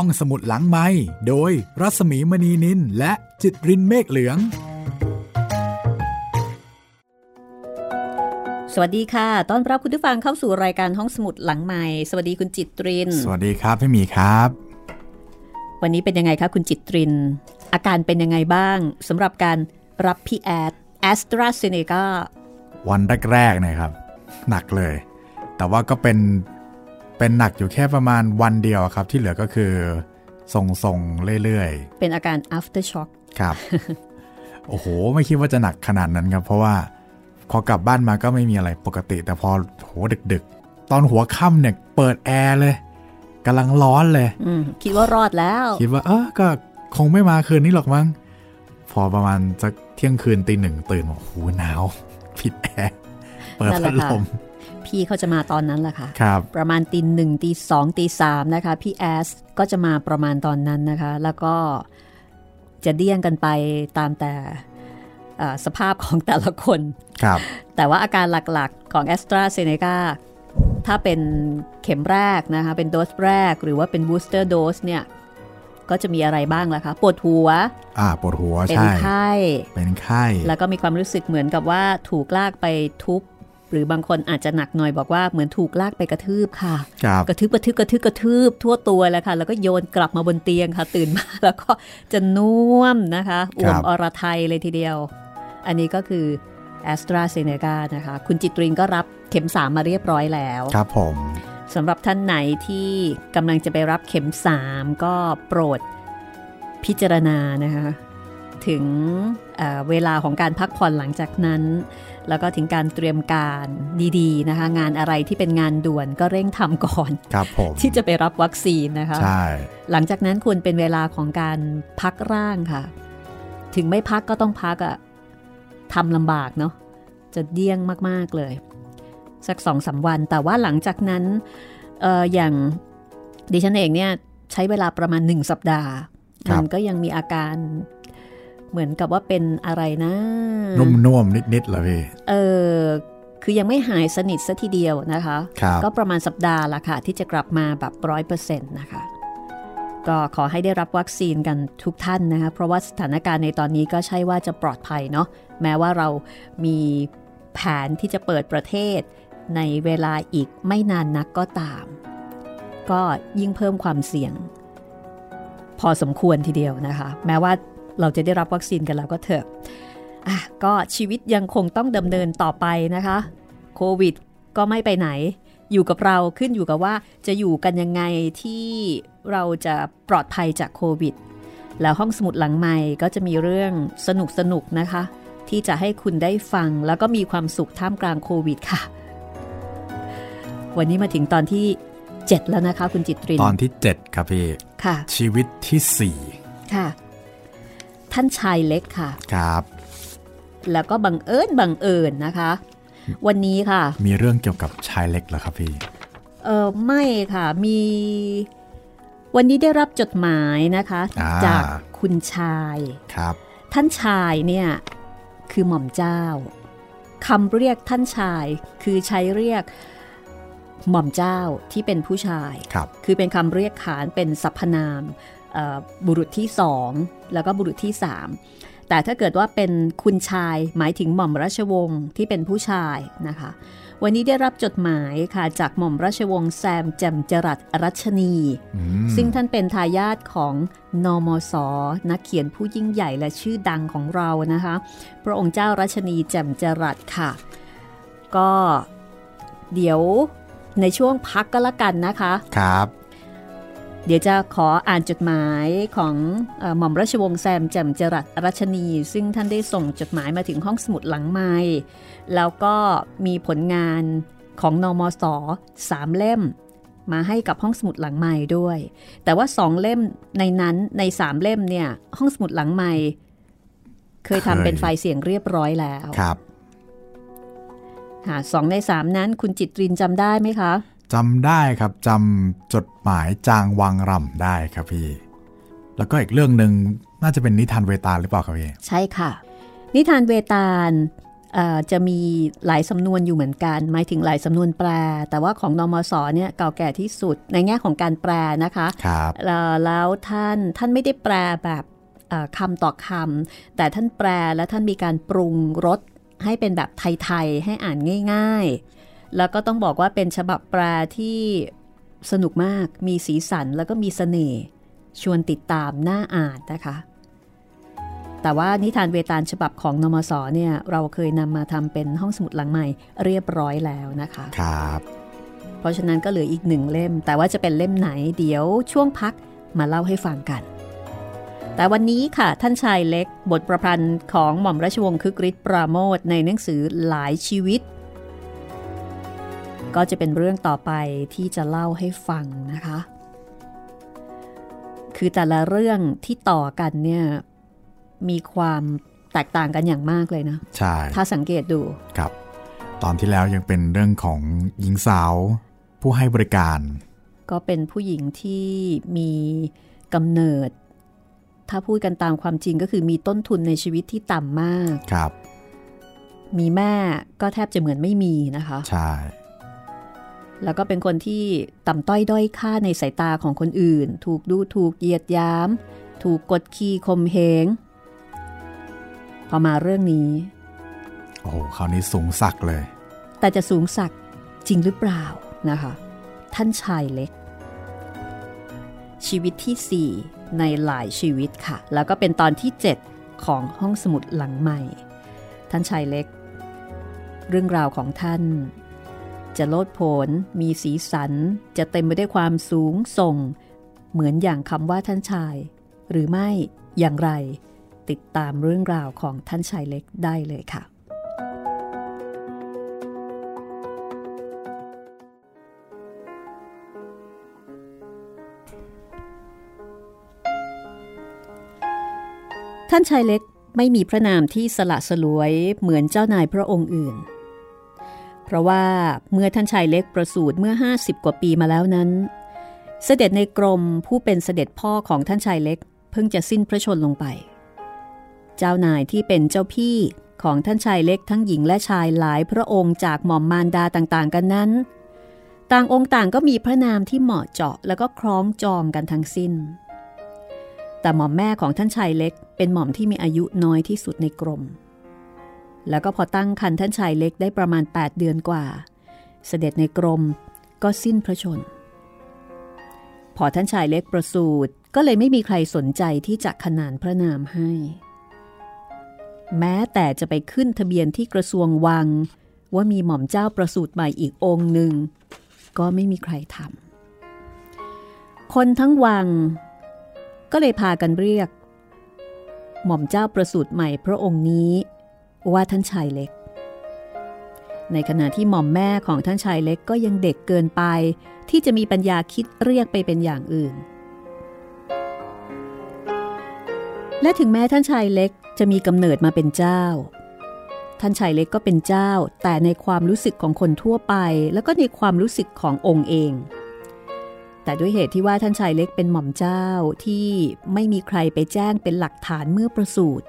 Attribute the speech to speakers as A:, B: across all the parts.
A: ห้องสมุดหลังไม้โดยรัสมีมณีนินและจิตรินเมฆเหลือง
B: สวัสดีค่ะต้อนรับคุณผู้ฟังเข้าสู่รายการห้องสมุดหลังใหม่สวัสดีคุณจิตริน
A: สวัสดีครับพี่หมีครับ
B: วันนี้เป็นยังไงคะคุณจิตริน อาการเป็นยังไงบ้างสำหรับการรับพี่แอดแอสตราเซเนกา
A: วันแรกๆเนะครับ หนักเลย แต่ว่าก็เป็น เป็นหนักอยู่แค่ประมาณวันเดียวครับ ที่เหลือก็คือส่งๆเรื่อย
B: เป็นอาการ after shock
A: ๆครับ โอ้โห ไม่คิดว่าจะหนักขนาดนั้นครับ เพราะว่าพอกลับบ้านมาก็ไม่มีอะไรปกติ แต่พอโหดึกๆ ตอนหัวค่ำเนี่ยเปิดแอร์เลยกำลังร้อนเลย
B: อืมคิดว่ารอดแล้ว
A: คิดว่า เออก็คงไม่มาคืนนี้หรอกมั้ง พอประมาณสักเที่ยงคืนตีหนึ่งตื่นโอ้โหหนาว ผิดแอร์ เปิด
B: นั่นแห
A: พั
B: ละ
A: ด
B: ค่ะ
A: ลม
B: พี่เขาจะมาตอนนั้นแหละค่ะ
A: ครับ
B: ประมาณตีหนึ่งตีสองตีสามนะคะ พี่แอสก็จะมาประมาณตอนนั้นนะคะ แล้วก็จะเดี่ยงกันไปตามแต่เอ่อสภาพของแต่ละคน
A: ครับ
B: แต่ว่าอาการหลักๆของ a s t r a z เซ e c a ถ้าเป็นเข็มแรกนะคะ เป็นโดสแรกหรือว่าเป็นบูสเตอร์โดสเนี่ยก็จะมีอะไรบ้างล่ะคะ ปวดหัว
A: อ่า ปวดหัว
B: เป็น
A: ใช่
B: ไข้
A: เป็นไข้
B: แล้วก็มีความรู้สึกเหมือนกับว่าถูกลากไปทุบ หรือบางคนอาจจะหนักหน่อยบอกว่าเหมือนถูกลากไปกระทืบค่ะ
A: ครับ
B: กระทืบกระทืบกระทืบกระทืบทั่วตัวเลยค่ะ แล้วก็โยนกลับมาบนเตียงค่ะ ตื่นมาแล้วก็จะน่วมนะคะอวมอรไทยเลยทีเดียว อันนี้ก็คือ a s t r a z เซ e c a นะคะ คุณจิตรินก็รับเข็ม3มาเรียบร้อยแล้ว
A: ครับผม
B: สำหรับท่านไหนที่กำลังจะไปรับเข็ม3ก็โปรดพิจารณานะคะ ถึง เอ่อเวลาของการพักผ่อนหลังจากนั้น แล้วก็ถึงการเตรียมการดีๆนะคะ งานอะไรที่เป็นงานด่วนก็เร่งทำก่อน
A: ครับผม
B: ที่จะไปรับวัคซีนนะคะ
A: ใช่
B: หลังจากนั้นควรเป็นเวลาของการพักร่างค่ะ ถึงไม่พักก็ต้องพักอะทำลำบากเนาะจะเดี้ยงมากๆเลย สักสองสาวัน แต่ว่าหลังจากนั้นเอออย่างดิฉันเองเนี่ยใช้เวลาประมาณหนึ่งสัปดาห์
A: ครับ
B: มันก็ยังมีอาการ เหมือนกับว่าเป็นอะไรนะ
A: นุ่มๆนิดๆเหรอพี่
B: เออคือยังไม่หายสนิทซะทีเดียวนะคะ
A: ครับ
B: ก็ประมาณสัปดาห์ละค่ะ ที่จะกลับมาแบบร้อยเปอร์เซ็นต์นะคะ ก็ขอให้ได้รับวัคซีนกันทุกท่านนะคะ เพราะว่าสถานการณ์ในตอนนี้ก็ใช่ว่าจะปลอดภัยเนาะแม้ว่าเรามีแผนที่จะเปิดประเทศ ในเวลาอีกไม่นานนักก็ตาม ก็ยิ่งเพิ่มความเสี่ยง พอสมควรทีเดียวนะคะ แม้ว่า เราจะได้รับวัคซีนกันแล้วก็เถอะอะก็ชีวิตยังคงต้องดำเนินต่อไปนะคะ โควิดก็ไม่ไปไหน อยู่กับเราขึ้นอยู่กับว่าจะอยู่กันยังไงที่เราจะปลอดภัยจากโควิด แล้วห้องสมุดหลังใหม่ก็จะมีเรื่องสนุกสนุกๆนะคะ ที่จะให้คุณได้ฟังแล้วก็มีความสุขท่ามกลางโควิดค่ะ วันนี้มาถึงตอนที่ 7 แล้วนะคะ คุณจิตริน
A: ตอนที่ 7 ครับพี่
B: ค่ะ
A: ชีวิตที่
B: ค่ะ ท่านชายเล็กค่ะ
A: 4ครับ
B: แล้วก็บังเอิญบังเอิญนะคะ วันนี้ค่ะ
A: มีเรื่องเกี่ยวกับชายเล็กเหรอครับพี่
B: เออไม่ค่ะ มี วันนี้ได้รับจดหมายนะคะ
A: อ่า
B: จากคุณชาย
A: ครับ
B: ท่านชายเนี่ยคือหม่อมเจ้าคำเรียกท่านชายคือใช้เรียกหม่อมเจ้าที่เป็นผู้ชาย
A: ครับ
B: คือเป็นคำเรียกขานเป็นสรรพนามเอ่อ บุรุษที่สองแล้วก็บุรุษที่สามแต่ถ้าเกิดว่าเป็นคุณชายหมายถึงหม่อมราชวงศ์ที่เป็นผู้ชายนะคะ วันนี้ได้รับจดหมายค่ะจากหม่อมราชวงศ์แซมแจ่มจรัสรัชนี
A: อืม
B: ซึ่งท่านเป็นทายาทของนอมศนักเขียนผู้ยิ่งใหญ่และชื่อดังของเรานะคะ พระองค์เจ้ารัชนีแจ่มจรัสค่ะ ก็เดี๋ยวในช่วงพักก็แล้วกันนะคะ
A: ครับ
B: เดี๋ยวจะขออ่านจดหมายของเออหม่อมราชวงศ์แซมแจ่มจรัสรัชนี ซึ่งท่านได้ส่งจดหมายมาถึงห้องสมุดหลังไม้แล้วก็มีผลงานของนอมศสามเล่ม มาให้กับห้องสมุดหลังไม้ด้วย แต่ว่าสองเล่มในนั้นในสามเล่มเนี่ยห้องสมุดหลังไม้เคยทำเป็นไฟล์เสียงเรียบร้อยแล้ว
A: ครับ
B: ค่ะสองในสามนั้นคุณจิตรินจำได้ไหมคะ
A: จำได้ครับจำจดหมายจางวังรำได้ครับพี่ แล้วก็อีกเรื่องหนึ่งน่าจะเป็นนิทานเวตาลหรือเปล่าครับพี่
B: ใช่ค่ะ นิทานเวตาลจะมีหลายสำนวนอยู่เหมือนกัน หมายถึงหลายสำนวนแปล แต่ว่าของนมสเนี่ยเก่าแก่ที่สุดในแง่ของการแปลนะคะ
A: ครับ
B: แล้วท่านท่านไม่ได้แปลแบบคำต่อคำแต่ท่านแปลและท่านมีการปรุงรสให้เป็นแบบไทย ๆ ให้อ่านง่าย ๆ แล้วก็ต้องบอกว่าเป็นฉบับแปลที่สนุกมาก มีสีสันแล้วก็มีสเสน่ห์ชวนติดตามน่าอ่านนะคะ แต่ว่านิทานเวตาลฉบับของนมสเนี่ย เราเคยนำมาทำเป็นห้องสมุดหลังใหม่เรียบร้อยแล้วนะคะ
A: ครับ
B: เพราะฉะนั้นก็เหลืออีกหนึ่งเล่ม แต่ว่าจะเป็นเล่มไหนเดี๋ยวช่วงพักมาเล่าให้ฟังกัน แต่วันนี้ค่ะท่านชายเล็กบทประพันธ์ของหม่อมราชวงศ์คึกฤทธิ์ปราโมทในหนังสือหลายชีวิต ก็จะเป็นเรื่องต่อไปที่จะเล่าให้ฟังนะคะ คือแต่ละเรื่องที่ต่อกันเนี่ยมีความแตกต่างกันอย่างมากเลยนะ
A: ใช่
B: ถ้าสังเกตดู
A: ครับ ตอนที่แล้วยังเป็นเรื่องของหญิงสาว ผู้ให้บริการ
B: ก็เป็นผู้หญิงที่มีกำเนิด ถ้าพูดกันตามความจริงก็คือมีต้นทุนในชีวิตที่ต่ำมาก
A: ครับ
B: มีแม่ก็แทบจะเหมือนไม่มีนะคะ
A: ใช่
B: แล้วก็เป็นคนที่ต่ำต้อยด้อยค่าในสายตาของคนอื่น ถูกดูถูกเหยียดย้ำถูกกดขี่ข่มเหง พอมาเรื่องนี้
A: โอ้โหคราวนี้สูงสักเลย
B: แต่จะสูงสักจริงหรือเปล่านะคะ ท่านชายเล็ก ชีวิตที่ 4 ในหลายชีวิตค่ะ แล้วก็เป็นตอนที่ 7 ของห้องสมุดหลังใหม่ ท่านชายเล็ก เรื่องราวของท่าน จะโลดโผนมีสีสัน จะเต็มไปด้วยความสูงส่ง เหมือนอย่างคำว่าท่านชาย หรือไม่อย่างไร ติดตามเรื่องราวของท่านชายเล็กได้เลยค่ะ ท่านชายเล็กไม่มีพระนามที่สละสลวยเหมือนเจ้านายพระองค์อื่น เพราะว่าเมื่อท่านชายเล็กประสูติเมื่อ 50 กว่าปีมาแล้วนั้น เสด็จในกรมผู้เป็นเสด็จพ่อของท่านชายเล็ก เพิ่งจะสิ้นพระชนลงไป เจ้านายที่เป็นเจ้าพี่ของท่านชายเล็กทั้งหญิงและชายหลายพระองค์จากหม่อมมารดาต่างๆ กันนั้น ต่างองค์ต่างก็มีพระนามที่เหมาะเจาะแล้วก็คล้องจองกันทั้งสิ้น แต่หม่อมแม่ของท่านชายเล็ก เป็นหม่อมที่มีอายุน้อยที่สุดในกรม แล้วก็พอตั้งคันท่านชายเล็กได้ประมาณ 8 เดือนกว่า เสด็จในกรมก็สิ้นพระชน พอท่านชายเล็กประสูติก็เลยไม่มีใครสนใจที่จะขนานพระนามให้ แม้แต่จะไปขึ้นทะเบียนที่กระทรวงวัง ว่ามีหม่อมเจ้าประสูติใหม่อีกองค์หนึ่ง ก็ไม่มีใครทำคนทั้งวัง ก็เลยพากันเรียก หม่อมเจ้าประสูติใหม่พระองค์นี้ ว่าท่านชายเล็ก ในขณะที่หม่อมแม่ของท่านชายเล็กก็ยังเด็กเกินไป ที่จะมีปัญญาคิดเรียกไปเป็นอย่างอื่น และถึงแม้ท่านชายเล็กจะมีกำเนิดมาเป็นเจ้า ท่านชายเล็กก็เป็นเจ้า แต่ในความรู้สึกของคนทั่วไป แล้วก็ในความรู้สึกขององค์เองแต่ด้วยเหตุที่ว่าท่านชายเล็กเป็นหม่อมเจ้าที่ไม่มีใครไปแจ้งเป็นหลักฐานเมื่อประสูติ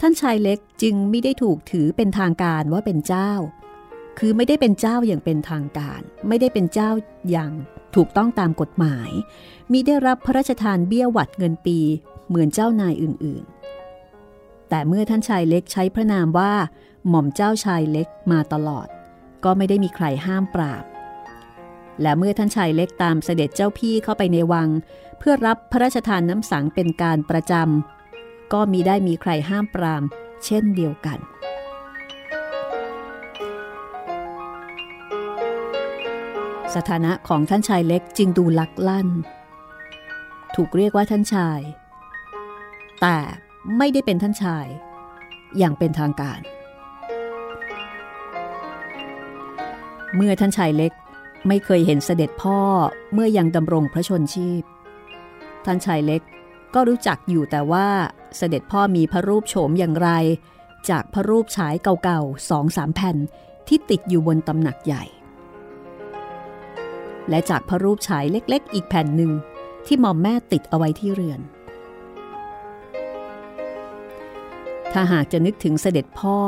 B: ท่านชายเล็กจึงไม่ได้ถูกถือเป็นทางการว่าเป็นเจ้า คือไม่ได้เป็นเจ้าอย่างเป็นทางการ ไม่ได้เป็นเจ้าอย่างถูกต้องตามกฎหมายมีได้รับพระราชทานเบี้ยหวัดเงินปี เหมือนเจ้านายอื่นๆ แต่เมื่อท่านชายเล็กใช้พระนามว่า หม่อมเจ้าชายเล็กมาตลอด ก็ไม่ได้มีใครห้ามปราบ และเมื่อท่านชายเล็กตามเสด็จเจ้าพี่เข้าไปในวัง เพื่อรับพระราชทานน้ำสังเป็นการประจำ ก็มีได้มีใครห้ามปราม เช่นเดียวกัน สถานะของท่านชายเล็กจึงดูลักลั่น ถูกเรียกว่าท่านชาย แต่ไม่ได้เป็นท่านชาย อย่างเป็นทางการ เมื่อท่านชายเล็กไม่เคยเห็นเสด็จพ่อเมื่อยังดำรงพระชนชีพ ท่านชายเล็ก ก็รู้จักอยู่แต่ว่าเสด็จพ่อมีพระรูปโฉมอย่างไร จากพระรูปฉายเก่าๆสองสามแผ่นที่ติดอยู่บนตำหนักใหญ่ และจากพระรูปฉายเล็กๆ อีกแผ่นหนึ่งที่หม่อมแม่ติดเอาไว้ที่เรือน ถ้าหากจะนึกถึงเสด็จพ่อ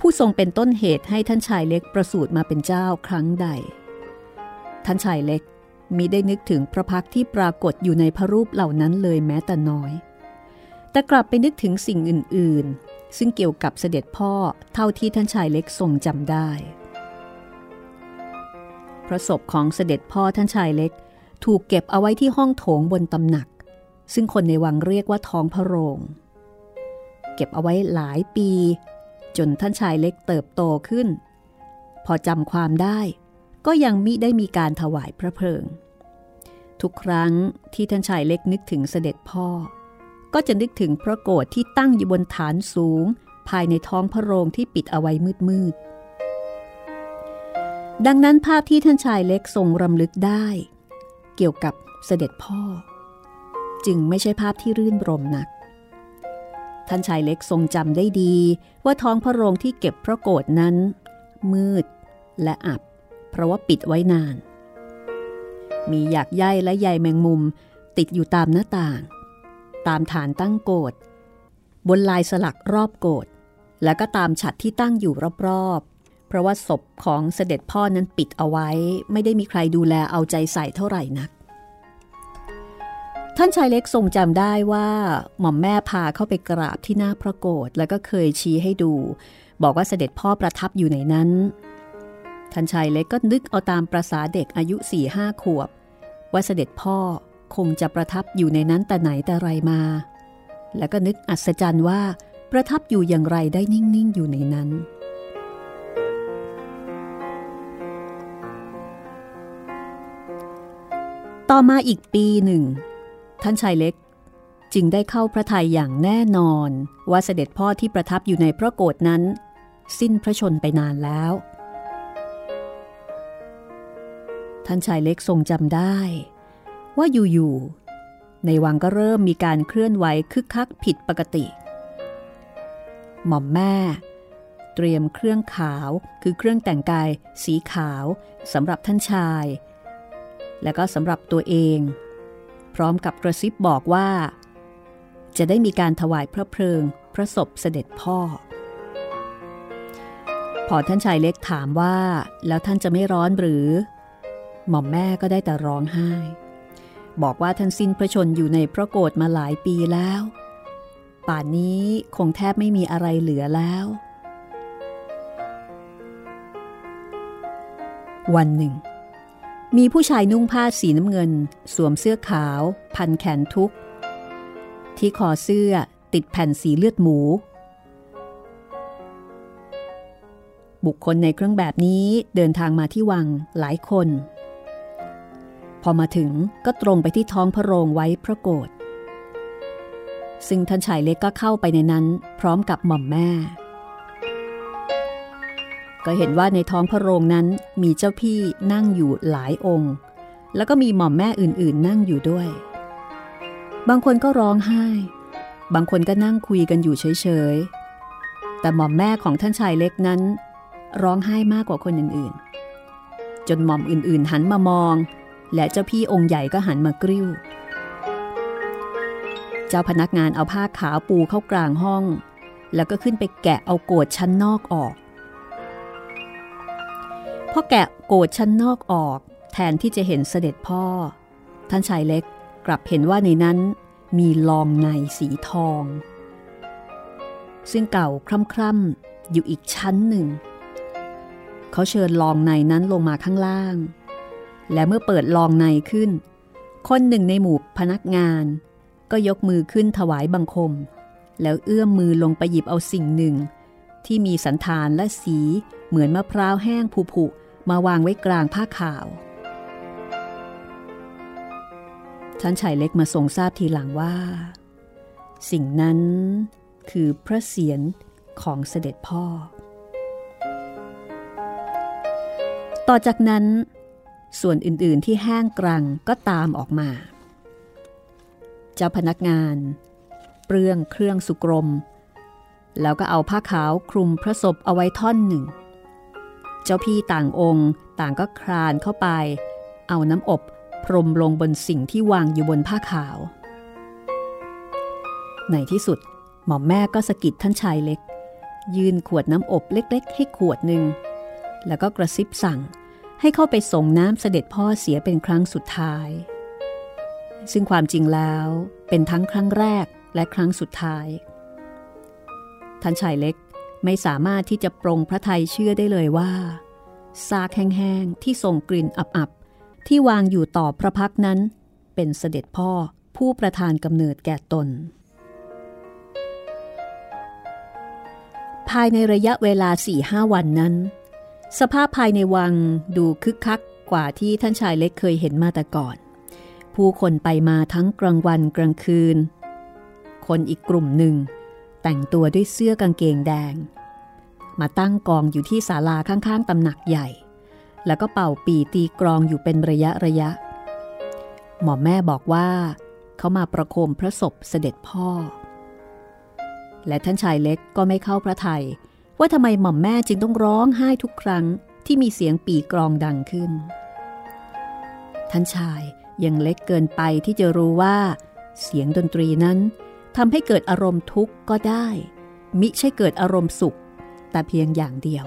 B: ผู้ทรงเป็นต้นเหตุให้ท่านชายเล็กประสูติมาเป็นเจ้าครั้งใด ท่านชายเล็ก มิได้นึกถึงพระพักที่ปรากฏอยู่ในพระรูปเหล่านั้นเลยแม้แต่น้อย แต่กลับไปนึกถึงสิ่งอื่น ๆ ซึ่งเกี่ยวกับเสด็จพ่อเท่าที่ท่านชายเล็กทรงจำได้ พระศพของเสด็จพ่อท่านชายเล็ก ถูกเก็บเอาไว้ที่ห้องโถงบนตำหนัก ซึ่งคนในวังเรียกว่าท้องพระโรง เก็บเอาไว้หลายปี จนท่านชายเล็กเติบโตขึ้น พอจำความได้ก็ยังมิได้มีการถวายพระเพลิง ทุกครั้งที่ท่านชายเล็กนึกถึงเสด็จพ่อ ก็จะนึกถึงพระโกรธที่ตั้งอยู่บนฐานสูง ภายในท้องพระโรงที่ปิดเอาไว้มืดๆ ดังนั้นภาพที่ท่านชายเล็กทรงรำลึกได้ เกี่ยวกับเสด็จพ่อ จึงไม่ใช่ภาพที่รื่นรมนัก ท่านชายเล็กทรงจำได้ดีว่าท้องพระโรงที่เก็บพระโกรธนั้น มืดและอับ เพราะว่าปิดไว้นาน มีหยากใยและใยแมงมุม ติดอยู่ตามหน้าต่าง ตามฐานตั้งโกดบนลายสลักรอบโกดและก็ตามฉัดที่ตั้งอยู่รอบๆ เพราะว่าศพของเสด็จพ่อนั้นปิดเอาไว้ ไม่ได้มีใครดูแลเอาใจใส่เท่าไหร่นัก ท่านชายเล็กทรงจำได้ว่า หม่อมแม่พาเข้าไปกราบที่หน้าพระโกรธแล้วก็เคยชี้ให้ดู บอกว่าเสด็จพ่อประทับอยู่ในนั้น ท่านชายเล็กก็นึกเอาตามประษาเด็กอายุสี่ห้าขวบ ว่าเสด็จพ่อคงจะประทับอยู่ในนั้นแต่ไหนแต่ไรมา แล้วก็นึกอัศจรรย์ว่าประทับอยู่อย่างไรได้นิ่ง ๆ อยู่ในนั้น ต่อมาอีกปีหนึ่ง ท่านชายเล็กจึงได้เข้าพระทัยอย่างแน่นอน ว่าเสด็จพ่อที่ประทับอยู่ในพระโกรธนั้น สิ้นพระชนไปนานแล้ว ท่านชายเล็กทรงจำได้ ว่าอยู่ๆในวังก็เริ่มมีการเคลื่อนไหวคึกคักผิดปกติ หม่อมแม่ เตรียมเครื่องขาวคือเครื่องแต่งกาย สีขาวสำหรับท่านชาย และก็สำหรับตัวเอง พร้อมกับกระซิบบอกว่า จะได้มีการถวายพระเพลิงพระศพเสด็จพ่อพอท่านชายเล็กถามว่า แล้วท่านจะไม่ร้อนหรือ หม่อมแม่ก็ได้แต่ร้องไห้ บอกว่าท่านสิ้นพระชนอยู่ในพระโกรธมาหลายปีแล้ว ป่านนี้คงแทบไม่มีอะไรเหลือแล้ว วันหนึ่ง มีผู้ชายนุ่งผ้าสีน้ำเงิน สวมเสื้อขาว พันแขนทุก ที่คอเสื้อติดแผ่นสีเลือดหมู บุคคลในเครื่องแบบนี้เดินทางมาที่วังหลายคน พอมาถึงก็ตรงไปที่ท้องพระโรงไว้พระโกรธซึ่งท่านชายเล็กก็เข้าไปในนั้นพร้อมกับหม่อมแม่ ก็เห็นว่าในท้องพระโรงนั้นมีเจ้าพี่นั่งอยู่หลายองค์ แล้วก็มีหม่อมแม่อื่นๆ นั่งอยู่ด้วย บางคนก็ร้องไห้ บางคนก็นั่งคุยกันอยู่เฉยๆ แต่หม่อมแม่ของท่านชายเล็กนั้น ร้องไห้มากกว่าคนอื่นๆ จนหม่อมอื่นๆ หันมามอง และเจ้าพี่องค์ใหญ่ก็หันมากริ้ว เจ้าพนักงานเอาผ้าขาวปูเข้ากลางห้อง แล้วก็ขึ้นไปแกะเอาโกดชั้นนอกออกพอแกะโกดชั้นนอกออก แทนที่จะเห็นเสด็จพ่อ ท่านชายเล็กกลับเห็นว่าในนั้นมีลองในสีทอง ซึ่งเก่าคร่ำๆอยู่อีกชั้นหนึ่ง เขาเชิญลองในนั้นลงมาข้างล่าง และเมื่อเปิดลองในขึ้น คนหนึ่งในหมู่พนักงาน ก็ยกมือขึ้นถวายบังคม แล้วเอื้อมมือลงไปหยิบเอาสิ่งหนึ่ง ที่มีสันฐานและสีเหมือนมะพร้าวแห้งผุๆมาวางไว้กลางผ้าขาวท่านชายเล็กมาทรงทราบทีหลังว่า สิ่งนั้นคือพระเศียรของเสด็จพ่อ ต่อจากนั้น ส่วนอื่นๆที่แห้งกรังก็ตามออกมา เจ้าพนักงาน เปลืองเครื่องสุกรม แล้วก็เอาผ้าขาวคลุมพระศพเอาไว้ท่อนหนึ่ง เจ้าพี่ต่างองค์ต่างก็คลานเข้าไป เอาน้ำอบพรมลงบนสิ่งที่วางอยู่บนผ้าขาว ในที่สุดหม่อมแม่ก็สกิดท่านชายเล็ก ยื่นขวดน้ำอบเล็กๆ ให้ขวดหนึ่ง แล้วก็กระซิบสั่ง ให้เข้าไปส่งน้ำเสด็จพ่อเสียเป็นครั้งสุดท้าย ซึ่งความจริงแล้วเป็นทั้งครั้งแรกและครั้งสุดท้าย ท่านชายเล็กไม่สามารถที่จะปรงพระทัยเชื่อได้เลยว่าซากแห้งๆที่ส่งกลิ่นอับๆที่วางอยู่ต่อพระพักนั้น เป็นเสด็จพ่อผู้ประธานกำเนิดแก่ตน ภายในระยะเวลาสี่ห้าวันนั้น สภาพภายในวังดูคึกคักกว่าที่ท่านชายเล็กเคยเห็นมาแต่ก่อน ผู้คนไปมาทั้งกลางวันกลางคืน คนอีกกลุ่มหนึ่ง แต่งตัวด้วยเสื้อกางเกงแดง มาตั้งกองอยู่ที่ศาลาข้างๆตำหนักใหญ่ แล้วก็เป่าปีตีกรองอยู่เป็นระยะระยะ หมอแม่บอกว่า เขามาประโคมพระศพเสด็จพ่อ และท่านชายเล็กก็ไม่เข้าพระไทย ว่าทำไมหม่อมแม่จึงต้องร้องไห้ทุกครั้งที่มีเสียงปีกรองดังขึ้น ท่านชายยังเล็กเกินไปที่จะรู้ว่า เสียงดนตรีนั้นทำให้เกิดอารมณ์ทุกข์ก็ได้ มิใช่เกิดอารมณ์สุข แต่เพียงอย่างเดียว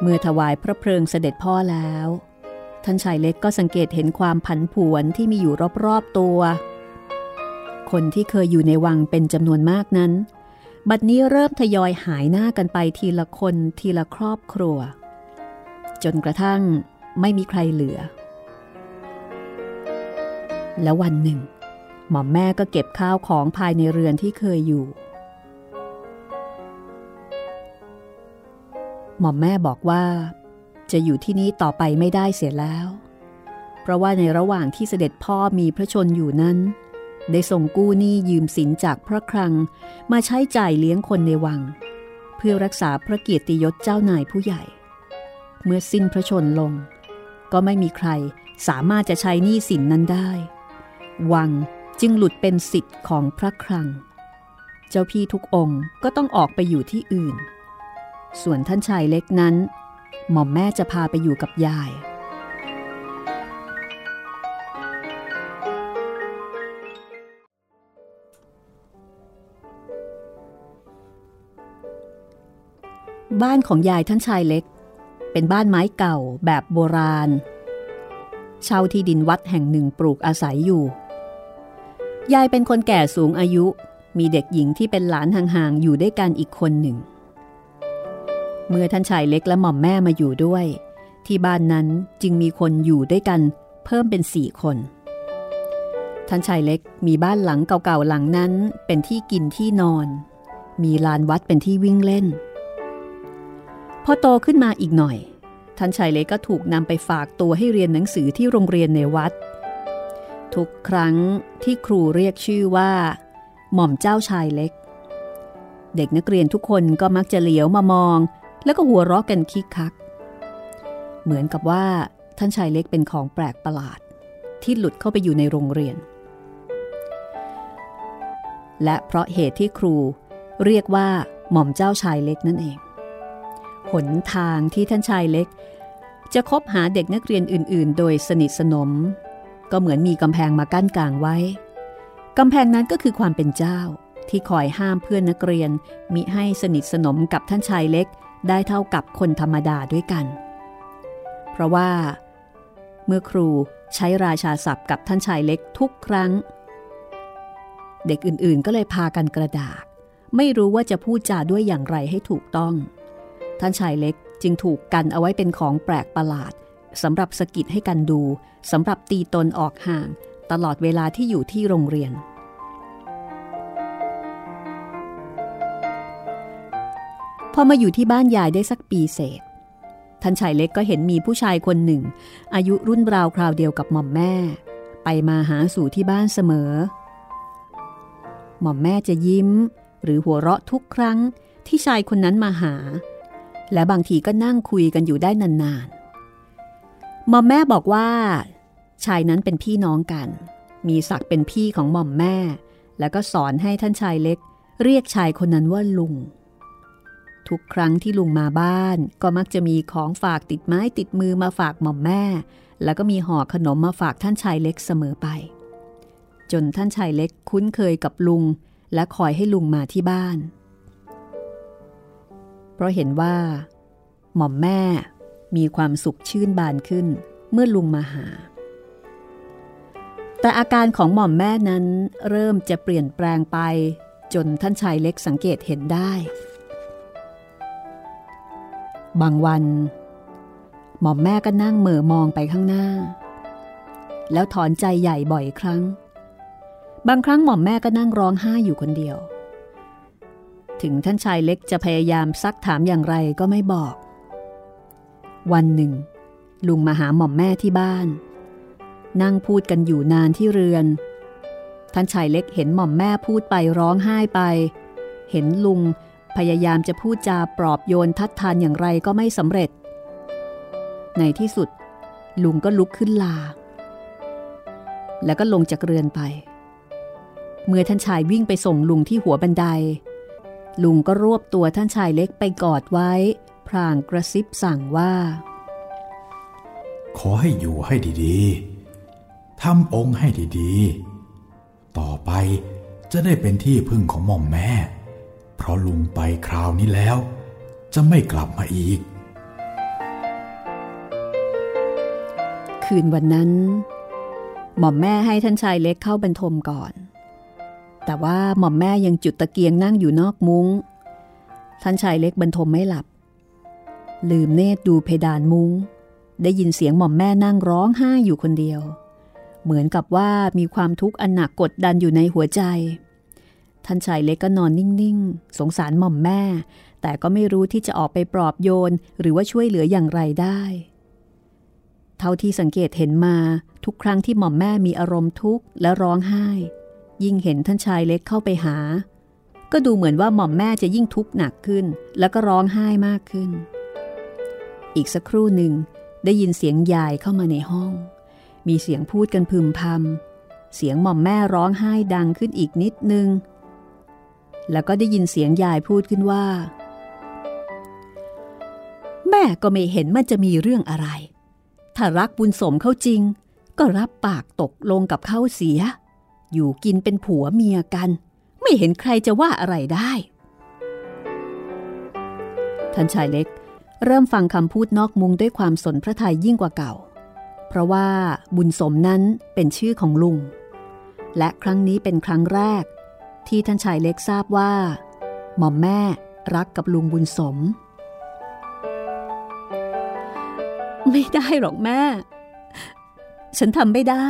B: เมื่อถวายพระเพลิงเสด็จพ่อแล้ว ท่านชายเล็กก็สังเกตเห็นความผันผวนที่มีอยู่รอบๆตัว คนที่เคยอยู่ในวังเป็นจำนวนมากนั้น บัดนี้เริ่มทยอยหายหน้ากันไปทีละคนทีละครอบครัว จนกระทั่งไม่มีใครเหลือ แล้ววันหนึ่ง หม่อมแม่ก็เก็บข้าวของภายในเรือนที่เคยอยู่ หม่อมแม่บอกว่า จะอยู่ที่นี้ต่อไปไม่ได้เสียแล้ว เพราะว่าในระหว่างที่เสด็จพ่อมีพระชนอยู่นั้น ได้ส่งกู้หนี้ยืมสินจากพระครัง มาใช้จ่ายเลี้ยงคนในวัง เพื่อรักษาพระเกียรติยศเจ้านายผู้ใหญ่ เมื่อสิ้นพระชนลง ก็ไม่มีใครสามารถจะใช้หนี้สินนั้นได้ วังจึงหลุดเป็นสิทธิ์ของพระครัง เจ้าพี่ทุกองค์ก็ต้องออกไปอยู่ที่อื่น ส่วนท่านชายเล็กนั้น หม่อมแม่จะพาไปอยู่กับยาย บ้านของยายท่านชายเล็ก เป็นบ้านไม้เก่าแบบโบราณ เช่าที่ดินวัดแห่งหนึ่งปลูกอาศัยอยู่ ยายเป็นคนแก่สูงอายุ มีเด็กหญิงที่เป็นหลานห่างๆอยู่ด้วยกันอีกคนหนึ่ง เมื่อท่านชายเล็กและหม่อมแม่มาอยู่ด้วย ที่บ้านนั้นจึงมีคนอยู่ด้วยกันเพิ่มเป็นสี่คนท่านชายเล็กมีบ้านหลังเก่าๆหลังนั้นเป็นที่กินที่นอน มีลานวัดเป็นที่วิ่งเล่น พอโตขึ้นมาอีกหน่อย ท่านชายเล็กก็ถูกนำไปฝากตัวให้เรียนหนังสือที่โรงเรียนในวัด ทุกครั้งที่ครูเรียกชื่อว่า หม่อมเจ้าชายเล็ก เด็กนักเรียนทุกคนก็มักจะเหลียวมามอง แล้วก็หัวเราะกันคิกคัก เหมือนกับว่าท่านชายเล็กเป็นของแปลกประหลาด ที่หลุดเข้าไปอยู่ในโรงเรียน และเพราะเหตุที่ครูเรียกว่าหม่อมเจ้าชายเล็กนั่นเอง หนทางที่ท่านชายเล็ก จะคบหาเด็กนักเรียนอื่น ๆ โดยสนิทสนม ก็เหมือนมีกำแพงมากั้นกลางไว้กำแพงนั้นก็คือความเป็นเจ้าที่คอยห้ามเพื่อนนักเรียนมิให้สนิทสนมกับท่านชายเล็กได้เท่ากับคนธรรมดาด้วยกัน เพราะว่า เมื่อครูใช้ราชาศัพท์กับท่านชายเล็กทุกครั้ง เด็กอื่นๆก็เลยพากันกระดาก ไม่รู้ว่าจะพูดจาด้วยอย่างไรให้ถูกต้อง ท่านชายเล็กจึงถูกกันเอาไว้เป็นของแปลกประหลาดสำหรับสกิดให้กันดูสำหรับตีตนออกห่าง ตลอดเวลาที่อยู่ที่โรงเรียน พอมาอยู่ที่บ้านยายได้สักปีเศษท่านชายเล็กก็เห็นมีผู้ชายคนหนึ่ง อายุรุ่นราวคราวเดียวกับหม่อมแม่ ไปมาหาสู่ที่บ้านเสมอ หม่อมแม่จะยิ้ม หรือหัวเราะทุกครั้งที่ชายคนนั้นมาหา และบางทีก็นั่งคุยกันอยู่ได้นานๆ หม่อมแม่บอกว่า ชายนั้นเป็นพี่น้องกัน มีศักดิ์เป็นพี่ของหม่อมแม่ แล้วก็สอนให้ท่านชายเล็ก เรียกชายคนนั้นว่าลุง ทุกครั้งที่ลุงมาบ้าน ก็มักจะมีของฝากติดไม้ติดมือมาฝากหม่อมแม่ แล้วก็มีห่อขนมมาฝากท่านชายเล็กเสมอไป จนท่านชายเล็กคุ้นเคยกับลุง และคอยให้ลุงมาที่บ้าน ราะเห็นว่า หม่อมแม่มีความสุขชื่นบานขึ้นเมื่อลุงมาหา แต่อาการของหม่อมแม่นั้นเริ่มจะเปลี่ยนแปลงไปจนท่านชายเล็กสังเกตเห็นได้ บางวัน หม่อมแม่ก็นั่งเหม่อมองไปข้างหน้า แล้วถอนใจใหญ่บ่อยครั้ง บางครั้งหม่อมแม่ก็นั่งร้องไห้อยู่คนเดียว ถึงท่านชายเล็กจะพยายามซักถามอย่างไรก็ไม่บอก วันหนึ่ง ลุงมาหาหม่อมแม่ที่บ้าน นั่งพูดกันอยู่นานที่เรือน ท่านชายเล็กเห็นหม่อมแม่พูดไปร้องไห้ไป เห็นลุงพยายามจะพูดจาปลอบโยนทัดทานอย่างไรก็ไม่สำเร็จ ในที่สุด ลุงก็ลุกขึ้นลา แล้วก็ลงจากเรือนไป เมื่อท่านชายวิ่งไปส่งลุงที่หัวบันได ลุงก็รวบตัวท่านชายเล็กไปกอดไว้ พรางกระซิบสั่งว่า
A: ขอให้อยู่ให้ดีๆทำองค์ให้ดีๆ ต่อไปจะได้เป็นที่พึ่งของหม่อมแม่ เพราะลุงไปคราวนี้แล้ว จะไม่กลับมาอีก
B: คืนวันนั้น หม่อมแม่ให้ท่านชายเล็กเข้าบรรทมก่อน แต่ว่าหม่อมแม่ยังจุดตะเกียงนั่งอยู่นอกมุง้ง ท่านชายเล็กบรรทมไม่หลับ ลืมเนตรดูเพดานมุง้ง ได้ยินเสียงหม่อมแม่นั่งร้องไห้อยู่คนเดียว เหมือนกับว่ามีความทุกข์อันหนักกดดันอยู่ในหัวใจ ท่านชายเล็กก็นอนนิ่งๆ สงสารหม่อมแม่ แต่ก็ไม่รู้ที่จะออกไปปลอบโยนหรือว่าช่วยเหลืออย่างไรได้ เท่าที่สังเกตเห็นมาทุกครั้งที่หม่อมแม่มีอารมณ์ทุกข์และร้องไห้ ยิ่งเห็นท่านชายเล็กเข้าไปหา ก็ดูเหมือนว่าหม่อมแม่จะยิ่งทุกข์หนักขึ้น แล้วก็ร้องไห้มากขึ้น อีกสักครู่หนึ่งได้ยินเสียงยายเข้ามาในห้อง มีเสียงพูดกันพึมพำเสียงหม่อมแม่ร้องไห้ดังขึ้นอีกนิดนึง แล้วก็ได้ยินเสียงยายพูดขึ้นว่า แม่ก็ไม่เห็นมันจะมีเรื่องอะไร ถ้ารักบุญสมเขาจริง ก็รับปากตกลงกับเขาเสีย อยู่กินเป็นผัวเมียกัน ไม่เห็นใครจะว่าอะไรได้ ท่านชายเล็ก เริ่มฟังคำพูดนอกมุงด้วยความสนพระทัยยิ่งกว่าเก่า เพราะว่าบุญสมนั้นเป็นชื่อของลุง และครั้งนี้เป็นครั้งแรก ที่ท่านชายเล็กทราบว่า หม่อมแม่รักกับลุงบุญสม ไม่ได้หรอกแม่ ฉันทำไม่ได้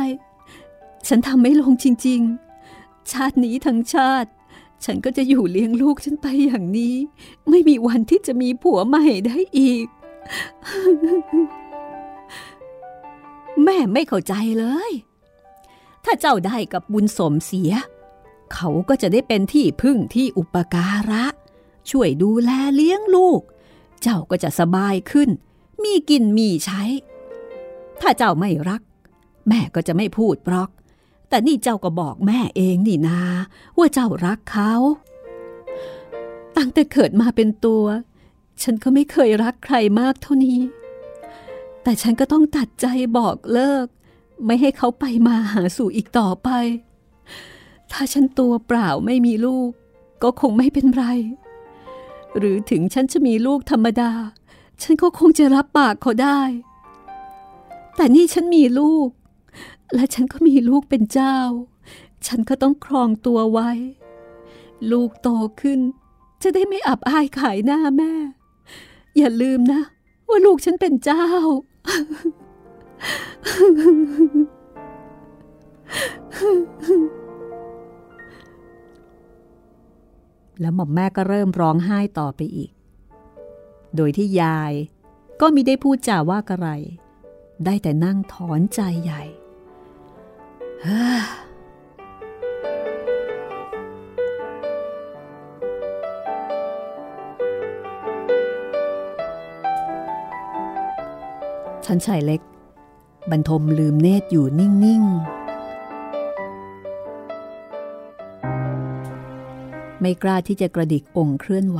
B: ฉันทำไม่ลงจริง ๆ ชาตินี้ทั้งชาติ ฉันก็จะอยู่เลี้ยงลูกฉันไปอย่างนี้ ไม่มีวันที่จะมีผัวใหม่ได้อีก แม่ไม่เข้าใจเลย ถ้าเจ้าได้กับบุญสมเสีย เขาก็จะได้เป็นที่พึ่งที่อุปการะ ช่วยดูแลเลี้ยงลูก เจ้าก็จะสบายขึ้น มีกินมีใช้ ถ้าเจ้าไม่รัก แม่ก็จะไม่พูดบล็อก แต่นี่เจ้าก็บอกแม่เองนี่นา ว่าเจ้ารักเขา ตั้งแต่เกิดมาเป็นตัว ฉันก็ไม่เคยรักใครมากเท่านี้ แต่ฉันก็ต้องตัดใจบอกเลิก ไม่ให้เขาไปมาหาสู่อีกต่อไป ถ้าฉันตัวเปล่าไม่มีลูก ก็คงไม่เป็นไร หรือถึงฉันจะมีลูกธรรมดา ฉันก็คงจะรับปากเขาได้ แต่นี่ฉันมีลูก และฉันก็มีลูกเป็นเจ้า ฉันก็ต้องครองตัวไว้ ลูกโตขึ้น จะได้ไม่อับอายขายหน้าแม่ อย่าลืมนะ ว่าลูกฉันเป็นเจ้า แล้วหม่อมแม่ก็เริ่มร้องไห้ต่อไปอีก โดยที่ยายก็มิได้พูดจาว่ากระไร ได้แต่นั่งถอนใจใหญ่ ท่านชายเล็ก บรรทมลืมเนตรอยู่นิ่ง ๆ ไม่กล้าที่จะกระดิกองค์เคลื่อนไหว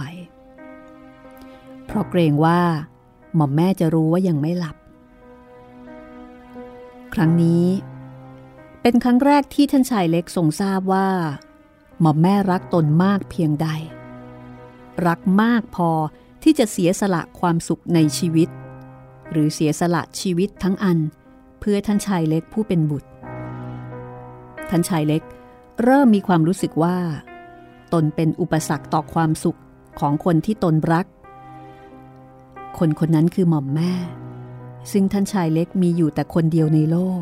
B: เพราะเกรงว่า หม่อมแม่จะรู้ว่ายังไม่หลับ ครั้งนี้ เป็นครั้งแรกที่ท่านชายเล็กทรงทราบว่าหม่อมแม่รักตนมากเพียงใด รักมากพอที่จะเสียสละความสุขในชีวิต หรือเสียสละชีวิตทั้งอัน เพื่อท่านชายเล็กผู้เป็นบุตร ท่านชายเล็กเริ่มมีความรู้สึกว่า ตนเป็นอุปสรรคต่อความสุขของคนที่ตนรัก คนคนนั้นคือหม่อมแม่ ซึ่งท่านชายเล็กมีอยู่แต่คนเดียวในโลก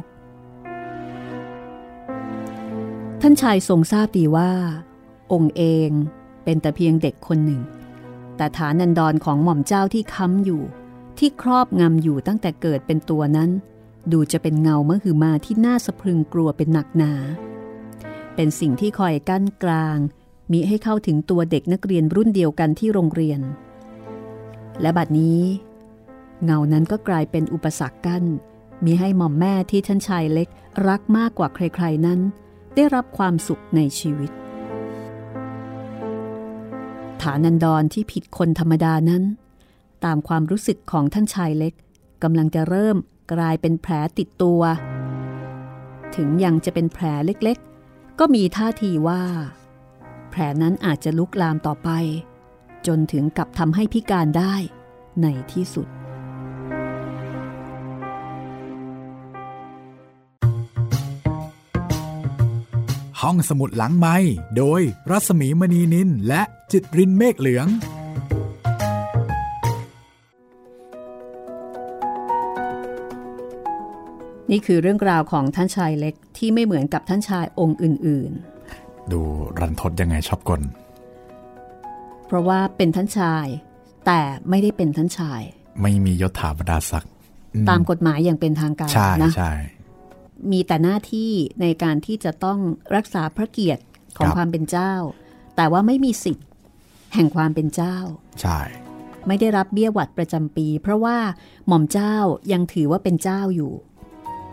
B: ท่านชายทรงทราบดีว่า องค์เองเป็นแต่เพียงเด็กคนหนึ่ง แต่ฐานันดรของหม่อมเจ้าที่ค้ำอยู่ ที่ครอบงำอยู่ตั้งแต่เกิดเป็นตัวนั้น ดูจะเป็นเงามหือมาที่น่าสะพรึงกลัวเป็นหนักหนา เป็นสิ่งที่คอยกั้นกลางมิให้เข้าถึงตัวเด็กนักเรียนรุ่นเดียวกันที่โรงเรียน และบัดนี้ เงานั้นก็กลายเป็นอุปสรรคกั้นมิให้หม่อมแม่ที่ท่านชายเล็กรักมากกว่าใครๆนั้น ได้รับความสุขในชีวิต ฐานันดรที่ผิดคนธรรมดานั้น ตามความรู้สึกของท่านชายเล็กกำลังจะเริ่มกลายเป็นแผลติดตัว ถึงยังจะเป็นแผลเล็กๆ ก็มีท่าทีว่า แผลนั้นอาจจะลุกลามต่อไป จนถึงกับทำให้พิการได้ในที่สุด
A: ห้องสมุดหลังไม้โดยรัศมีมณีนินและจิตรินเมฆเหลือง
B: นี่คือเรื่องราวของท่านชายเล็กที่ไม่เหมือนกับท่านชายองค์อื่น
A: ดูรันทดยังไงชอบกล
B: เพราะว่าเป็นท่านชาย แต่ไม่ได้เป็นท่านชาย
A: ไม่มียศถาบรรดาศักดิ์
B: ตามกฎหมายอย่างเป็นทางการ
A: นะใช่
B: มีแต่หน้าที่ในการที่จะต้องรักษาพระเกียรติของความเป็นเจ้า แต่ว่าไม่มีสิทธิ์แห่งความเป็นเจ้า
A: ใช่
B: ไม่ได้รับเบี้ยหวัดประจำปี เพราะว่าหม่อมเจ้ายังถือว่าเป็นเจ้าอยู่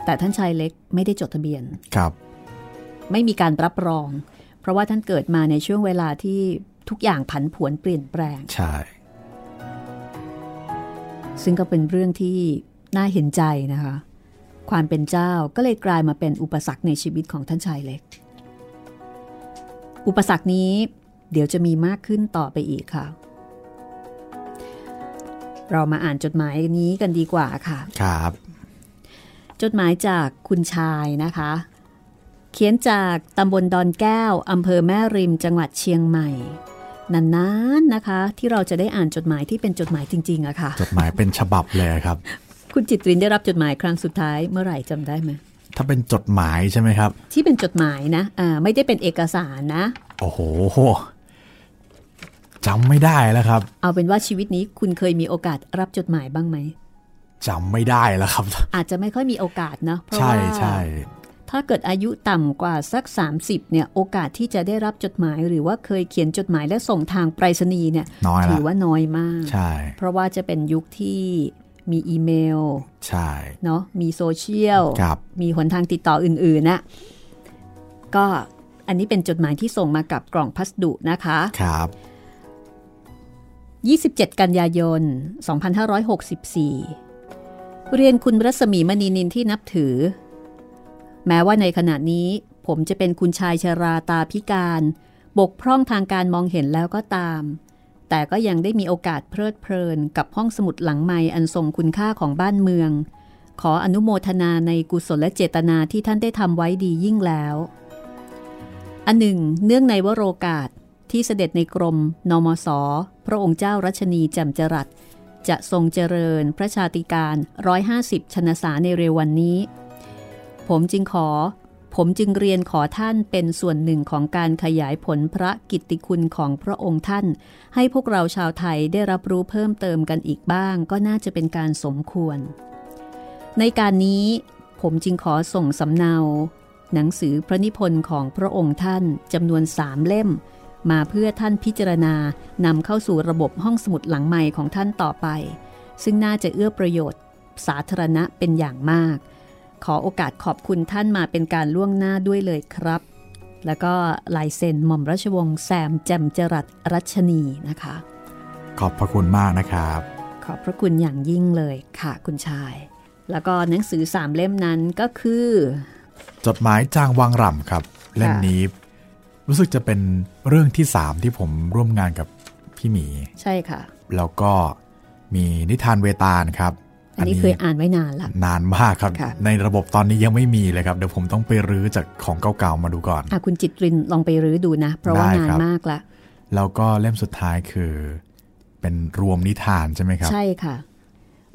B: แต่ท่านชายเล็กไม่ได้จดทะเบียน
A: ครับ
B: ไม่มีการรับรองราะว่าท่านเกิดมาในช่วงเวลาที่ทุกอย่างผันผวนเปลี่ยนแปลง
A: ใช่
B: ซึ่งก็เป็นเรื่องที่น่าเห็นใจนะคะ ความเป็นเจ้าก็เลยกลายมาเป็นอุปสรรคในชีวิตของท่านชายเล็ก อุปสรรคนี้เดี๋ยวจะมีมากขึ้นต่อไปอีกค่ะ เรามาอ่านจดหมายนี้กันดีกว่าค่ะ
A: ครับ
B: จดหมายจากคุณชายนะคะ เขียนจากตำบลดอนแก้วอำเภอแม่ริมจังหวัดเชียงใหม่นานๆนะคะ ที่เราจะได้อ่านจดหมายที่เป็นจดหมายจริงๆอะค่ะ
A: จดหมายเป็นฉบับเลยครับ
B: คุณจิตรินได้รับจดหมายครั้งสุดท้ายเมื่อไหร่จำได้ไหม
A: ถ้าเป็นจดหมายใช่ไหมครับ
B: ที่เป็นจดหมายนะอ่าไม่ได้เป็นเอกสารนะ
A: โอ้โหจำไม่ได้แล้วครับ
B: เอาเป็นว่าชีวิตนี้คุณเคยมีโอกาสรับจดหมายบ้างไหม
A: จำไม่ได้แล้วครับ
B: อาจจะไม่ค่อยมีโอกาสนะเพราะ
A: ว่าใช่
B: ถ้าเกิดอายุต่ำกว่าสัก 30เนี่ยโอกาสที่จะได้รับจดหมายหรือว่าเคยเขียนจดหมายและส่งทางไปรษณีย์เนี่ยถือว่าน้อยมาก
A: ใช่
B: เพราะว่าจะเป็นยุคที่ มีอีเมล
A: ใช่
B: เนาะมีโซเชียล
A: ครับ
B: มีหนทางติดต่ออื่นๆนะก็อันนี้เป็นจดหมายที่ส่งมากับกล่องพัสดุนะคะ
A: ครับ
B: 27 กันยายน 2564 เรียนคุณรัศมีมณีนินที่นับถือ แม้ว่าในขณะนี้ผมจะเป็นคุณชายชราตาพิการ บกพร่องทางการมองเห็นแล้วก็ตาม แต่ก็ยังได้มีโอกาสเพลิดเพลินกับห้องสมุดหลังไม้อันทรงคุณค่าของบ้านเมือง ขออนุโมทนาในกุศลและเจตนาที่ท่านได้ทำไว้ดียิ่งแล้ว อันหนึ่ง เนื่องในวโรกาสที่เสด็จในกรม นมส พระองค์เจ้ารัชนีแจำจรัส จะทรงเจริญพระชาติการ 150 ชนสาในเร็ววันนี้ ผมจึงขอ ผมจึงเรียนขอท่านเป็นส่วนหนึ่งของการขยายผลพระกิตติคุณของพระองค์ท่าน ให้พวกเราชาวไทยได้รับรู้เพิ่มเติมกันอีกบ้าง ก็น่าจะเป็นการสมควร ในการนี้ผมจึงขอส่งสำเนา หนังสือพระนิพนธ์ของพระองค์ท่านจำนวนสามเล่ม มาเพื่อท่านพิจารณานำเข้าสู่ระบบห้องสมุดหลังใหม่ของท่านต่อไป ซึ่งน่าจะเอื้อประโยชน์ สาธารณะเป็นอย่างมาก ขอโอกาสขอบคุณท่านมาเป็นการล่วงหน้าด้วยเลยครับ แล้วก็ลายเซ็นหม่อมราชวงศ์แซมแจมจรัสรัชนีนะคะ
A: ขอบพระคุณมากนะครับ
B: ขอบพระคุณอย่างยิ่งเลยค่ะคุณชาย แล้วก็หนังสือสามเล่มนั้นก็คือ
A: จดหมายจางวังรำครับ เล่มนี้ รู้สึกจะเป็นเรื่องที่สามที่ผมร่วมงานกับพี่หมี
B: ใช่ค่ะ
A: แล้วก็มีนิทานเวตาลครับ
B: อันนี้เคยอ่านไว้นานละ
A: นานมากครับ
B: ค่ะ
A: ในระบบตอนนี้ยังไม่มีเลยครับเดี๋ยวผมต้องไปรื้อจากของเก่าๆมาดูก่อน
B: อะคุณจิตรินลองไปรื้อดูนะ เพราะว่า
A: ได้
B: นาน
A: ครับ
B: มากละ
A: แล้วก็เล่มสุดท้ายคือ เป็นรวมนิทานใช่ไหมครับ
B: ใช่ค่ะ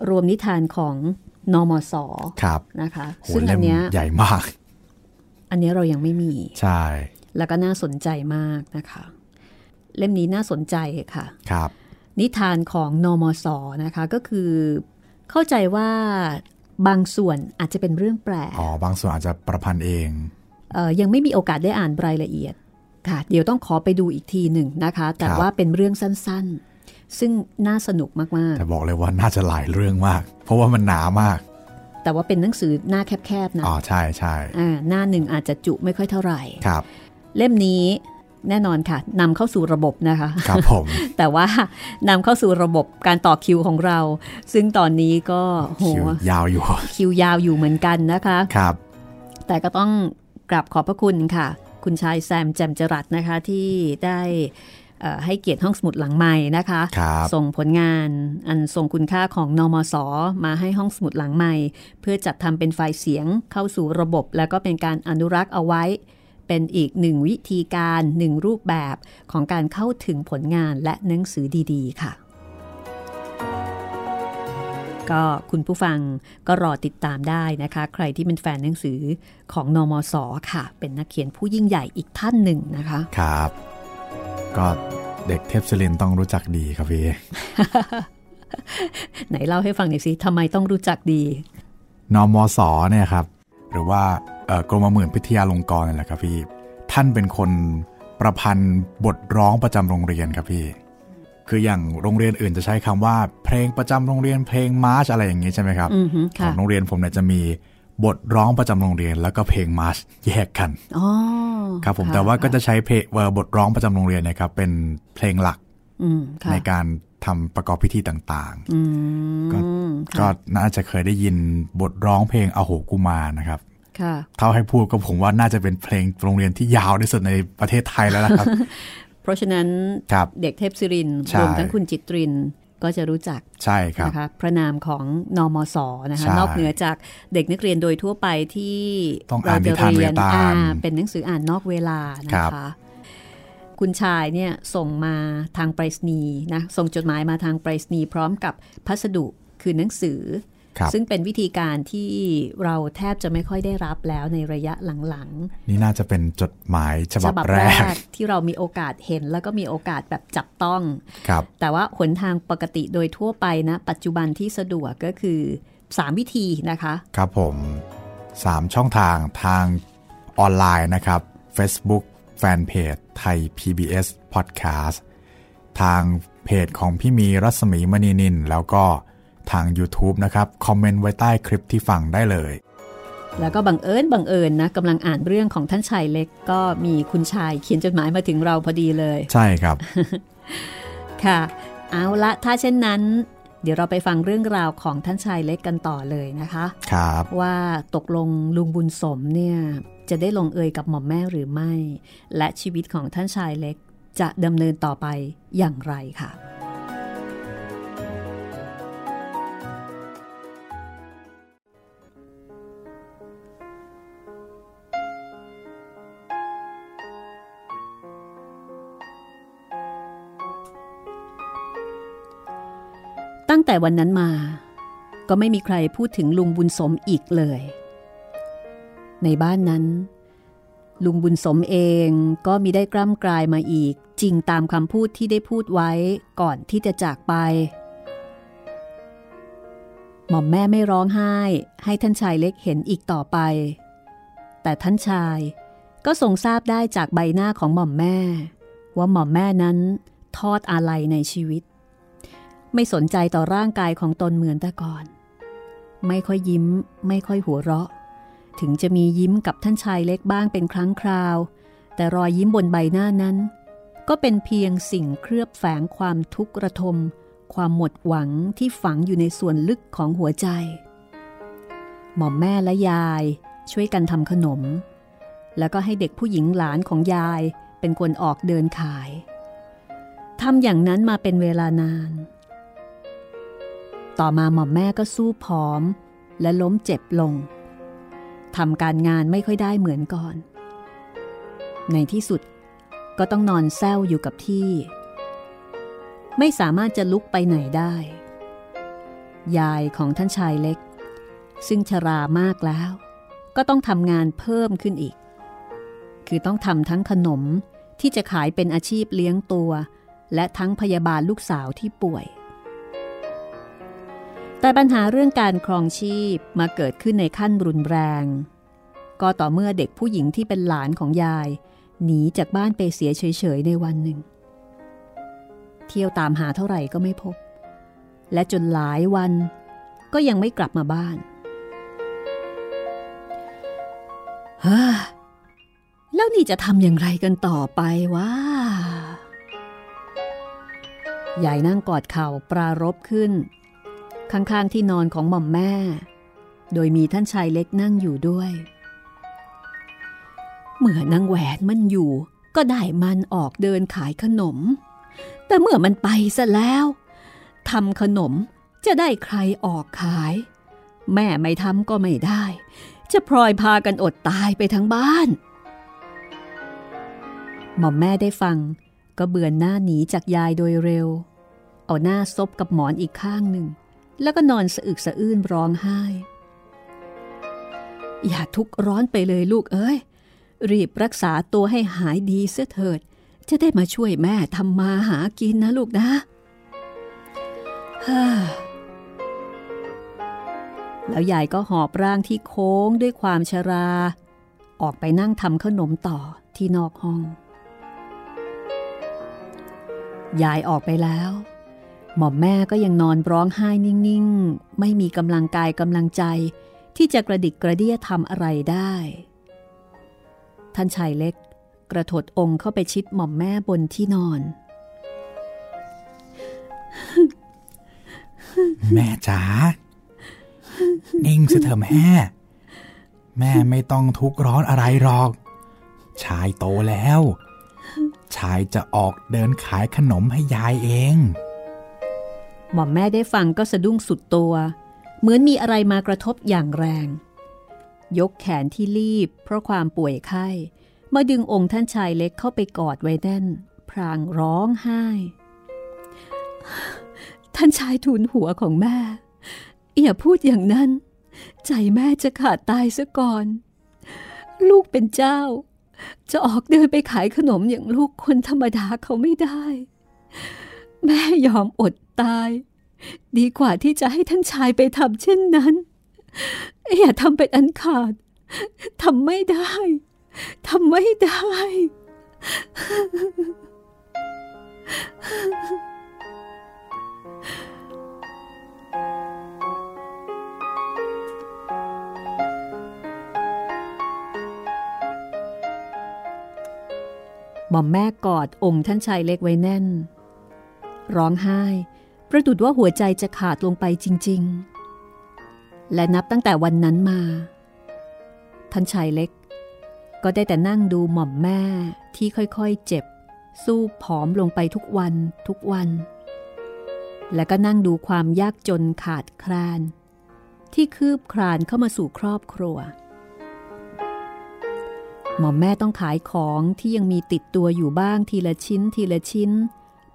B: รวมนิทานของนมส
A: ครับ
B: นะคะ
A: โห
B: ซึ่งอั
A: เล่
B: น
A: ม
B: เนี้ย
A: ใหญ่มาก
B: อันเนี้ยเรายังไม่มี
A: ใช่
B: แล้วก็น่าสนใจมากนะคะ เล่มนี้น่าสนใจค่ะ
A: ครับ
B: นิทานของนมสนะคะ ก็คือ เข้าใจว่าบางส่วนอาจจะเป็นเรื่องแปลก
A: อ๋อบางส่วนอาจจะประพันธ์เอง
B: เอ่อยังไม่มีโอกาสได้อ่านรายละเอียดค่ะ เดี๋ยวต้องขอไปดูอีกทีหนึ่งนะคะ แต่
A: ครับ
B: ว่าเป็นเรื่องสั้นๆ ซึ่งน่าสนุกมาก
A: แต่บอกเลยว่าน่าจะหลายเรื่องมาก เพราะว่ามันหนามาก
B: ๆแต่ว่าเป็นหนังสือหน้าแคบๆนะ
A: อ๋อใช่ใช่
B: อ่าหน้าหนึ่งอาจจะจุไม่ค่อยเท่าไหร่
A: ครับ
B: เล่มนี้ แน่นอนค่ะนำเข้าสู่ระบบนะคะ
A: ครับผม
B: แต่ว่านำเข้าสู่ระบบการต่อคิวของเรา ซึ่งตอนนี้ก็โห
A: คิวยาวอยู่
B: คิวยาวอยู่เหมือนกันนะคะ
A: ครับ
B: แต่ก็ต้องกราบขอบพระคุณค่ะ คุณชายแซมแจมจรัสนะคะที่ได้เอ่อให้เกียรติห้องสมุดหลังใหม่นะคะ
A: ครับ
B: ส่งผลงานอันทรงคุณค่าของนมสมาให้ห้องสมุดหลังใหม่ เพื่อจัดทำเป็นไฟล์เสียงเข้าสู่ระบบ แล้วก็เป็นการอนุรักษ์เอาไว้ เป็นอีกหนึ่งวิธีการหนึ่งรูปแบบของการเข้าถึงผลงานและหนังสือดีๆ ค่ะ ก็คุณผู้ฟังก็รอติดตามได้นะคะ ใครที่เป็นแฟนหนังสือของนมสค่ะ เป็นนักเขียนผู้ยิ่งใหญ่อีกท่านหนึ่งนะคะ
A: ครับ ก็เด็กเทพศิรินทร์ต้องรู้จักดีครับพี่
B: ไหนเล่าให้ฟังหน่อยสิทำไมต้องรู้จักดี
A: นมสเนี่ยครับ หรือว่าเอ่อกรมหมื่นพิทยาลงกรณ์นี่แหละครับพี่ ท่านเป็นคนประพันธ์บทร้องประจำโรงเรียนครับพี่ คืออย่างโรงเรียนอื่นจะใช้คำว่า เพลงประจำโรงเรียนเพลงมาร์ชอะไรอย่างนี้ใช่ไหมครับ
B: อือฮึ
A: ขอ
B: ค่ะ
A: งโรงเรียนผมเนี่ยจะมีบทร้องประจำโรงเรียน แล้วก็เพลงมาร์ชแยกกัน
B: อ๋อ
A: ครับผมะแต่ว่าก็จะใช้เพลงเอ่อบทร้องประจำโรงเรียนเนะครับเป็นเพลงหลัก
B: อืมค่ะ
A: ในการ ทำประกอบพิธีต่าง
B: อืม
A: ก็
B: ค่ะ
A: ๆก็น่าจะเคยได้ยินบทร้องเพลงอโหกุมารนะครับ
B: ค่ะ
A: เท่าให้พูดก็ผมว่าน่าจะเป็นเพลงโรงเรียนที่ยาวที่สุดในประเทศไทยแล้วนะครับ
B: เพราะฉะนั้น
A: ครับ
B: เด็กเทพศิรินทร์
A: ใช่
B: รวมทั้งคุณจิตรินก็จะรู้จัก
A: ใช่ครับ
B: นะคะพระนามของนมสนะคะ
A: ใช่
B: นอกเหนือจากเด็กนักเรียนโดยทั่วไปที่
A: ต้องอ่านนิทานเวตาล
B: อ่เป็นหนังสืออ่านนอกเวลานะ
A: ครั
B: คะ
A: บ
B: คุณชายเนี่ยส่งมาทางไปรษณีย์นะส่งจดหมายมาทางไปรษณีย์พร้อมกับพัสดุคือหนังสือ
A: ครับ
B: ซึ่งเป็นวิธีการที่เราแทบจะไม่ค่อยได้รับแล้วในระยะหลัง
A: นี่น่าจะเป็นจดหมายฉ
B: ๆ
A: บับแรก
B: ที่เรามีโอกาสเห็นแล้วก็มีโอกาสแบบจับต้อง
A: ครับ
B: แต่ว่าหนทางปกติโดยทั่วไปนะ ปัจจุบันที่สะดวกก็คือ 3 วิธีนะคะ
A: ครับผม 3 ช่องทางทางออนไลน์นะครับ Facebook Fanpage ไทย PBS Podcast ทางเพจของพี่มีรัศมีมณีนิน แล้วก็ทาง YouTube นะครับ คอมเมนต์ไว้ใต้คลิปที่ฟังได้เลย
B: แล้วก็บังเอิญบังเอิญนะกำลังอ่านเรื่องของท่านชายเล็ก ก็มีคุณชายเขียนจดหมายมาถึงเราพอดีเลย
A: ใช่ครับ
B: ค่ะ เอาละถ้าเช่นนั้น เดี๋ยวเราไปฟังเรื่องราวของท่านชายเล็กกันต่อเลยนะคะ
A: ครับ
B: ว่าตกลงลุงบุญสมเนี่ย จะได้ลงเอยกับหม่อมแม่หรือไม่ และชีวิตของท่านชายเล็กจะดำเนินต่อไปอย่างไรค่ะ ตั้งแต่วันนั้นมา ก็ไม่มีใครพูดถึงลุงบุญสมอีกเลย ในบ้านนั้น ลุงบุญสมเองก็มีได้กล้ำกลายมาอีก จริงตามคำพูดที่ได้พูดไว้ก่อนที่จะจากไป หม่อมแม่ไม่ร้องไห้ให้ท่านชายเล็กเห็นอีกต่อไป แต่ท่านชายก็ทรงทราบได้จากใบหน้าของหม่อมแม่ ว่าหม่อมแม่นั้นทอดอาลัยในชีวิต ไม่สนใจต่อร่างกายของตนเหมือนแต่ก่อน ไม่ค่อยยิ้ม ไม่ค่อยหัวเราะ ถึงจะมียิ้มกับท่านชายเล็กบ้างเป็นครั้งคราว แต่รอยยิ้มบนใบหน้านั้น ก็เป็นเพียงสิ่งเคลือบแฝงความทุกข์ระทม ความหมดหวังที่ฝังอยู่ในส่วนลึกของหัวใจ หม่อมแม่และยายช่วยกันทำขนม แล้วก็ให้เด็กผู้หญิงหลานของยายเป็นคนออกเดินขายทำอย่างนั้นมาเป็นเวลานาน ต่อมาหม่อมแม่ก็สู้ผอมและล้มเจ็บลง ทำการงานไม่ค่อยได้เหมือนก่อน ในที่สุดก็ต้องนอนแซวอยู่กับที่ ไม่สามารถจะลุกไปไหนได้ ยายของท่านชายเล็ก ซึ่งชรามากแล้ว ก็ต้องทำงานเพิ่มขึ้นอีก คือต้องทำทั้งขนมที่จะขายเป็นอาชีพเลี้ยงตัว และทั้งพยาบาลลูกสาวที่ป่วย แต่ปัญหาเรื่องการครองชีพมาเกิดขึ้นในขั้นรุนแรง ก็ต่อเมื่อเด็กผู้หญิงที่เป็นหลานของยาย หนีจากบ้านไปเสียเฉยๆในวันหนึ่ง เที่ยวตามหาเท่าไหร่ก็ไม่พบ และจนหลายวันก็ยังไม่กลับมาบ้านเฮ้แล้วนี่จะทำอย่างไรกันต่อไปวะยายนั่งกอดเข่าปรารบขึ้น ข้างๆที่นอนของหม่อมแม่ โดยมีท่านชายเล็กนั่งอยู่ด้วย เมื่อนางแหวนมันอยู่ก็ได้มันออกเดินขายขนม แต่เมื่อมันไปซะแล้วทำขนมจะได้ใครออกขาย แม่ไม่ทำก็ไม่ได้ จะพลอยพากันอดตายไปทั้งบ้าน หม่อมแม่ได้ฟังก็เบือนหน้าหนีจากยายโดยเร็ว เอาหน้าซบกับหมอนอีกข้างหนึ่ง แล้วก็นอนสะอึกสะอื้นร้องไห้ อย่าทุกข์ร้อนไปเลยลูกเอ้ย รีบรักษาตัวให้หายดีเสียเถิด จะได้มาช่วยแม่ทำมาหากินนะลูกนะฮ่าแล้วยายก็หอบร่างที่โค้งด้วยความชรา ออกไปนั่งทำขนมต่อที่นอกห้อง ยายออกไปแล้ว หม่อมแม่ก็ยังนอนร้องไห้นิ่งๆ ไม่มีกำลังกายกำลังใจ ที่จะกระดิกกระเดี้ยทำอะไรได้ ท่านชายเล็ก กระถดองค์เข้าไปชิดหม่อมแม่บนที่นอน
A: แม่จ๋านิ่งสิเถอะแม่ แม่ไม่ต้องทุกข์ร้อนอะไรหรอก ชายโตแล้ว ชายจะออกเดินขายขนมให้ยายเอง
B: หม่อมแม่ได้ฟังก็สะดุ้งสุดตัว เหมือนมีอะไรมากระทบอย่างแรง ยกแขนที่รีบ เพราะความป่วยไข้มาดึงองค์ท่านชายเล็กเข้าไปกอดไว้แน่น พรางร้องไห้ ท่านชายทูลหัวของแม่ อย่าพูดอย่างนั้น ใจแม่จะขาดตายซะก่อน ลูกเป็นเจ้า จะออกเดินไปขายขนมอย่างลูกคนธรรมดาเขาไม่ได้ แม่ยอมอดตาย ดีกว่าที่จะให้ท่านชายไปทำเช่นนั้น อย่าทำเป็นอันขาดทำไม่ได้ทำไม่ได้ หม่อมแม่กอดองค์ท่านชายเล็กไว้แน่น ร้องไห้ ประดุดว่าหัวใจจะขาดลงไปจริง ๆ และนับตั้งแต่วันนั้นมา ท่านชายเล็ก ก็ได้แต่นั่งดูหม่อมแม่ที่ค่อยๆเจ็บ สู้ผอมลงไปทุกวันทุกวัน และก็นั่งดูความยากจนขาดแคลน ที่คืบคลานเข้ามาสู่ครอบครัวหมอมแม่ต้องขายของที่ยังมีติดตัวอยู่บ้างทีละชิ้นทีละชิ้น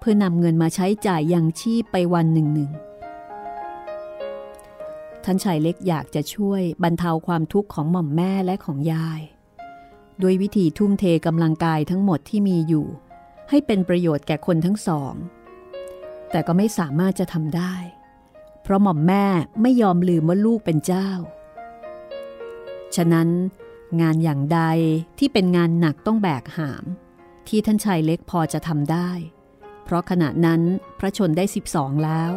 B: พื่อนำเงินมาใช้จ่ายยังชีพไปวันหนึ่งหนึ่งท่านชายเล็กอยากจะช่วยบรรเทาความทุกข์ของหม่อมแม่และของยาย ด้วยวิธีทุ่มเทกำลังกายทั้งหมดที่มีอยู่ ให้เป็นประโยชน์แก่คนทั้งสอง แต่ก็ไม่สามารถจะทำได้ เพราะหม่อมแม่ไม่ยอมลืมว่าลูกเป็นเจ้า ฉะนั้นงานอย่างใดที่เป็นงานหนักต้องแบกหาม ที่ท่านชายเล็กพอจะทำได้ เพราะขณะนั้นพระชนได้ 12 แล้ว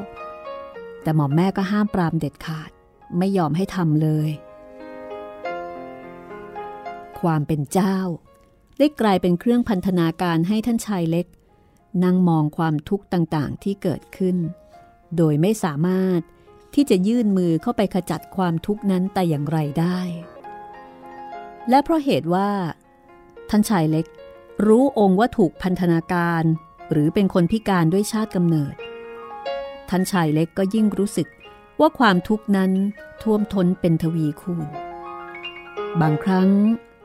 B: แต่หมอมแม่ก็ห้ามปรามเด็ดขาดไม่ยอมให้ทำเลย ความเป็นเจ้า ได้กลายเป็นเครื่องพันธนาการให้ท่านชายเล็ก นั่งมองความทุกข์ต่างๆที่เกิดขึ้น โดยไม่สามารถที่จะยื่นมือเข้าไปขจัดความทุกข์นั้นแต่อย่างไรได้ และเพราะเหตุว่า ท่านชายเล็ก รู้องค์ว่าถูกพันธนาการ หรือเป็นคนพิการด้วยชาติกำเนิด ท่านชายเล็กก็ยิ่งรู้สึกว่าความทุกข์นั้นท่วมท้นเป็นทวีคูณ บางครั้ง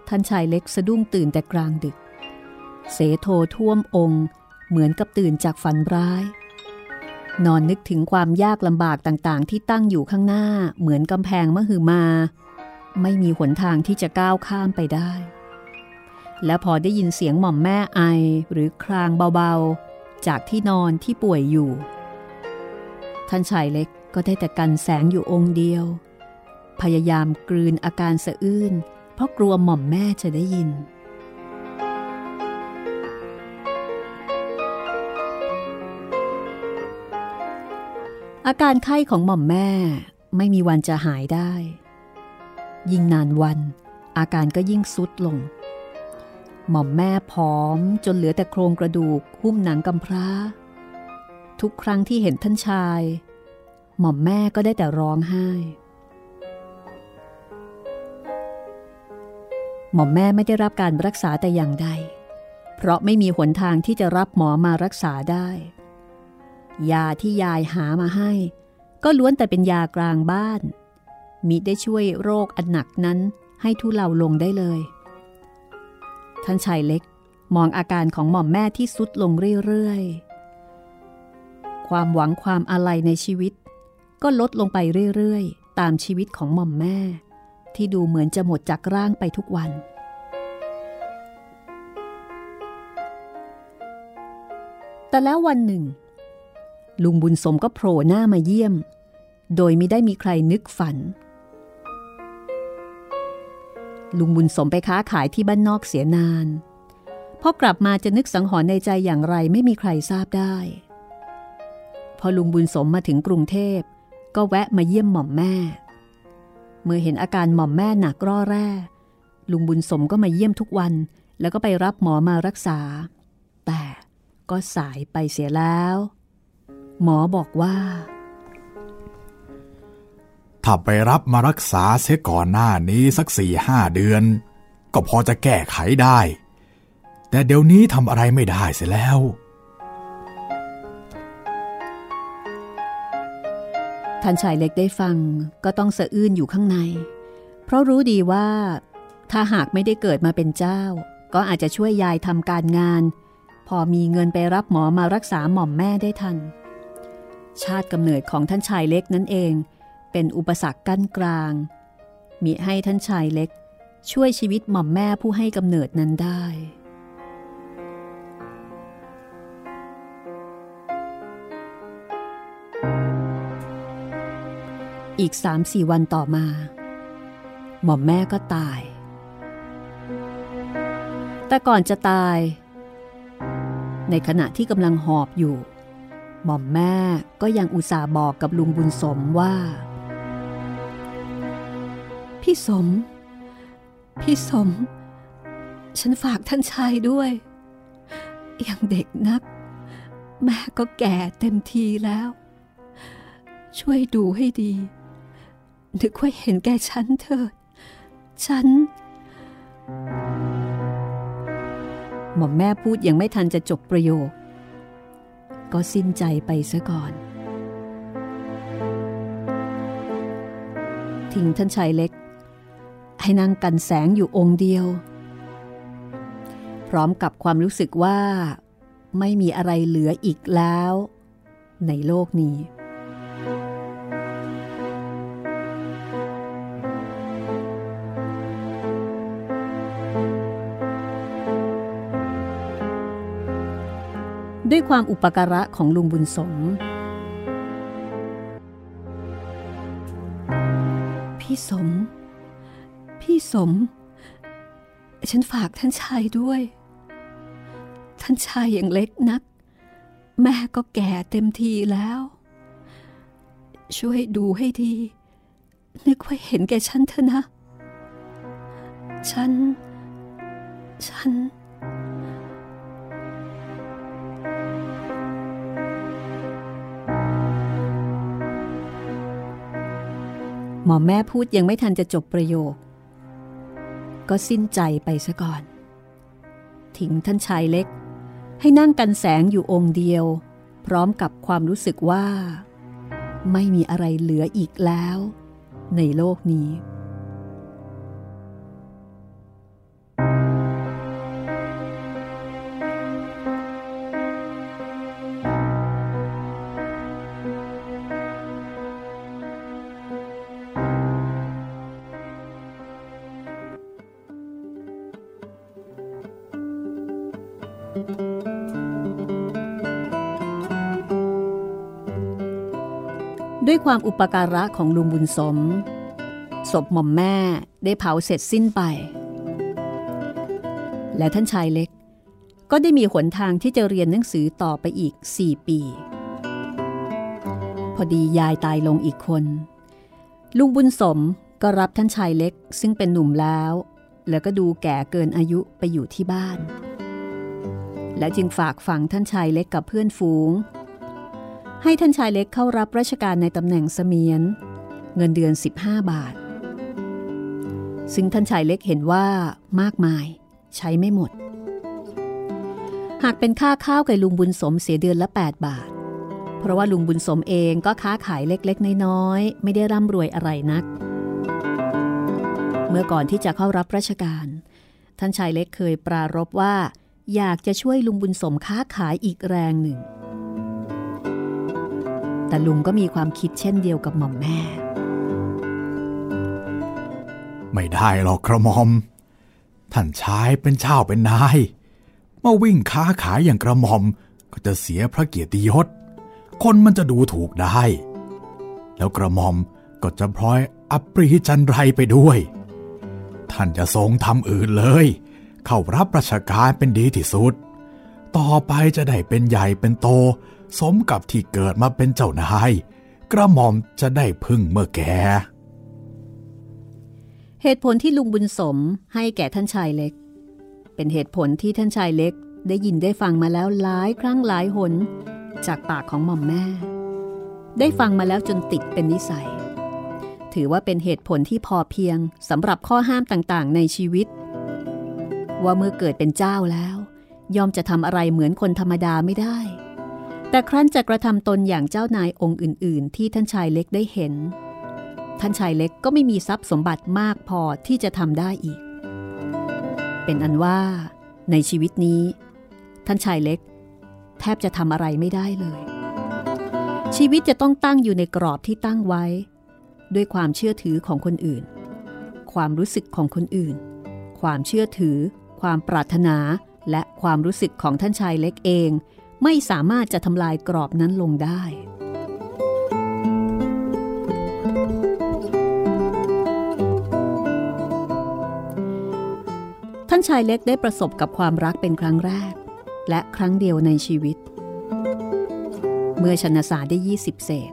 B: ท่านชายเล็กสะดุ้งตื่นแต่กลางดึก เสโทท่วมองค์ เหมือนกับตื่นจากฝันร้าย นอนนึกถึงความยากลำบากต่างๆ ที่ตั้งอยู่ข้างหน้าเหมือนกำแพงมหือมา ไม่มีหนทางที่จะก้าวข้ามไปได้ และพอได้ยินเสียงหม่อมแม่ไอหรือครางเบาๆ จากที่นอนที่ป่วยอยู่ ท่านชายเล็กก็ได้แต่กันแสงอยู่องค์เดียว พยายามกลืนอาการสะอื้น เพราะกลัวหม่อมแม่จะได้ยิน อาการไข้ของหม่อมแม่ไม่มีวันจะหายได้ ยิ่งนานวันอาการก็ยิ่งสุดลง หม่อมแม่ผอมจนเหลือแต่โครงกระดูกหุ้มหนังกำพร้า ทุกครั้งที่เห็นท่านชาย หม่อมแม่ก็ได้แต่ร้องไห้ หม่อมแม่ไม่ได้รับการรักษาแต่อย่างใด เพราะไม่มีหนทางที่จะรับหมอมารักษาได้ ยาที่ยายหามาให้ ก็ล้วนแต่เป็นยากลางบ้านมิได้ช่วยโรคอันหนักนั้นให้ทุเลาลงได้เลย ท่านชายเล็กมองอาการของหม่อมแม่ที่สุดลงเรื่อยๆ ความหวังความอะไรในชีวิต ก็ลดลงไปเรื่อยๆ ตามชีวิตของหม่อมแม่ ที่ดูเหมือนจะหมดจากร่างไปทุกวัน แต่แล้ววันหนึ่ง ลุงบุญสมก็โผล่หน้ามาเยี่ยม โดยไม่ได้มีใครนึกฝัน ลุงบุญสมไปค้าขายที่บ้านนอกเสียนาน พอกลับมาจะนึกสังหรณ์ในใจอย่างไรไม่มีใครทราบได้ พอลุงบุญสมมาถึงกรุงเทพ ก็แวะมาเยี่ยมหม่อมแม่ เมื่อเห็นอาการหม่อมแม่หนักร่อแร่ ลุงบุญสมก็มาเยี่ยมทุกวัน แล้วก็ไปรับหมอมารักษา แต่ก็สายไปเสียแล้ว หมอบอกว่า
A: ถ้าไปรับมารักษาเสียก่อนหน้านี้สักสี่ห้าเดือน ก็พอจะแก้ไขได้ แต่เดี๋ยวนี้ทำอะไรไม่ได้เสียแล้ว
B: ท่านชายเล็กได้ฟังก็ต้องสะอื้นอยู่ข้างใน เพราะรู้ดีว่า ถ้าหากไม่ได้เกิดมาเป็นเจ้า ก็อาจจะช่วยยายทำการงาน พอมีเงินไปรับหมอมารักษาหม่อมแม่ได้ทัน ชาติกำเนิดของท่านชายเล็กนั่นเอง เป็นอุปสรรคกั้นกลางมีให้ท่านชายเล็ก ช่วยชีวิตหม่อมแม่ผู้ให้กำเนิดนั้นได้ อีกสามสี่วันต่อมา หม่อมแม่ก็ตาย แต่ก่อนจะตาย ในขณะที่กำลังหอบอยู่ หม่อมแม่ก็ยังอุตส่าห์บอกกับลุงบุญสมว่า พี่สม พี่สม ฉันฝากท่านชายด้วยยังเด็กนัก แม่ก็แก่เต็มทีแล้ว ช่วยดูให้ดี นึกว่าเห็นแก่ฉันเถิด ฉัน หม่อมแม่พูดยังไม่ทันจะจบประโยค ก็สิ้นใจไปซะก่อน ทิ้งท่านชายเล็ก ให้นั่งกันแสงอยู่องค์เดียว พร้อมกับความรู้สึกว่า ไม่มีอะไรเหลืออีกแล้ว ในโลกนี้ ด้วยความอุปการะของลุงบุญสมพี่สม พี่สม ฉันฝากท่านชายด้วย ท่านชายยังเล็กนัก แม่ก็แก่เต็มทีแล้ว ช่วยดูให้ดี นึกว่าเห็นแก่ฉันเถอะนะ ฉัน ฉันหมอแม่พูดยังไม่ทันจะจบประโยค ก็สิ้นใจไปซะก่อน ทิ้งท่านชายเล็ก ให้นั่งกันแสงอยู่องค์เดียว พร้อมกับความรู้สึกว่า ไม่มีอะไรเหลืออีกแล้ว ในโลกนี้ ความอุปการะของลุงบุญสม ศพหม่อมแม่ได้เผาเสร็จสิ้นไป และท่านชายเล็ก ก็ได้มีหนทางที่จะเรียนหนังสือต่อไปอีก 4 ปี พอดียายตายลงอีกคน ลุงบุญสมก็รับท่านชายเล็กซึ่งเป็นหนุ่มแล้ว แล้วก็ดูแก่เกินอายุไปอยู่ที่บ้าน และจึงฝากฝังท่านชายเล็กกับเพื่อนฝูง ให้ท่านชายเล็กเข้ารับราชการในตำแหน่งเสมียน เงินเดือน 15 บาท ซึ่งท่านชายเล็กเห็นว่ามากมายใช้ไม่หมด หากเป็นค่าข้าวกับลุงบุญสมเสียเดือนละ 8 บาท เพราะว่าลุงบุญสมเองก็ค้าขายเล็กๆ น้อยๆ ไม่ได้ร่ำรวยอะไรนัก เมื่อก่อนที่จะเข้ารับราชการ ท่านชายเล็กเคยปรารบว่า อยากจะช่วยลุงบุญสมค้าขายอีกแรงหนึ่ง แต่ลุงก็มีความคิดเช่นเดียวกับหม่อมแม่
A: ไม่ได้หรอกกระหม่อม ท่านชายเป็นเช่าเป็นนายเมื่อวิ่งค้าขายอย่างกระหม่อมก็จะเสียพระเกียรติยศ คนมันจะดูถูกได้ แล้วกระหม่อมก็จะพลอยอัปรีจันไรไปด้วย ท่านจะทรงทำอื่นเลย เข้ารับราชการเป็นดีที่สุด ต่อไปจะได้เป็นใหญ่เป็นโต สมกับที่เกิดมาเป็นเจ้านาย กระหม่อมจะได้พึ่งเมื่อแก
B: เหตุผลที่ลุงบุญสมให้แก่ท่านชายเล็ก เป็นเหตุผลที่ท่านชายเล็กได้ยินได้ฟังมาแล้วหลายครั้งหลายหน จากปากของหม่อมแม่ ได้ฟังมาแล้วจนติดเป็นนิสัย ถือว่าเป็นเหตุผลที่พอเพียงสำหรับข้อห้ามต่างๆ ในชีวิต ว่าเมื่อเกิดเป็นเจ้าแล้ว ยอมจะทำอะไรเหมือนคนธรรมดาไม่ได้ แต่ครั้นจะกระทำตนอย่างเจ้านายองค์อื่น ๆ ที่ท่านชายเล็กได้เห็น ท่านชายเล็กก็ไม่มีทรัพย์สมบัติมากพอที่จะทำได้อีก เป็นอันว่า ในชีวิตนี้ ท่านชายเล็ก แทบจะทำอะไรไม่ได้เลย ชีวิตจะต้องตั้งอยู่ในกรอบที่ตั้งไว้ ด้วยความเชื่อถือของคนอื่น ความรู้สึกของคนอื่น ความเชื่อถือ ความปรารถนาและความรู้สึกของท่านชายเล็กเอง ไม่สามารถจะทำลายกรอบนั้นลงได้ ท่านชายเล็กได้ประสบกับความรักเป็นครั้งแรก และครั้งเดียวในชีวิต เมื่อชนสาได้ 20 เศษ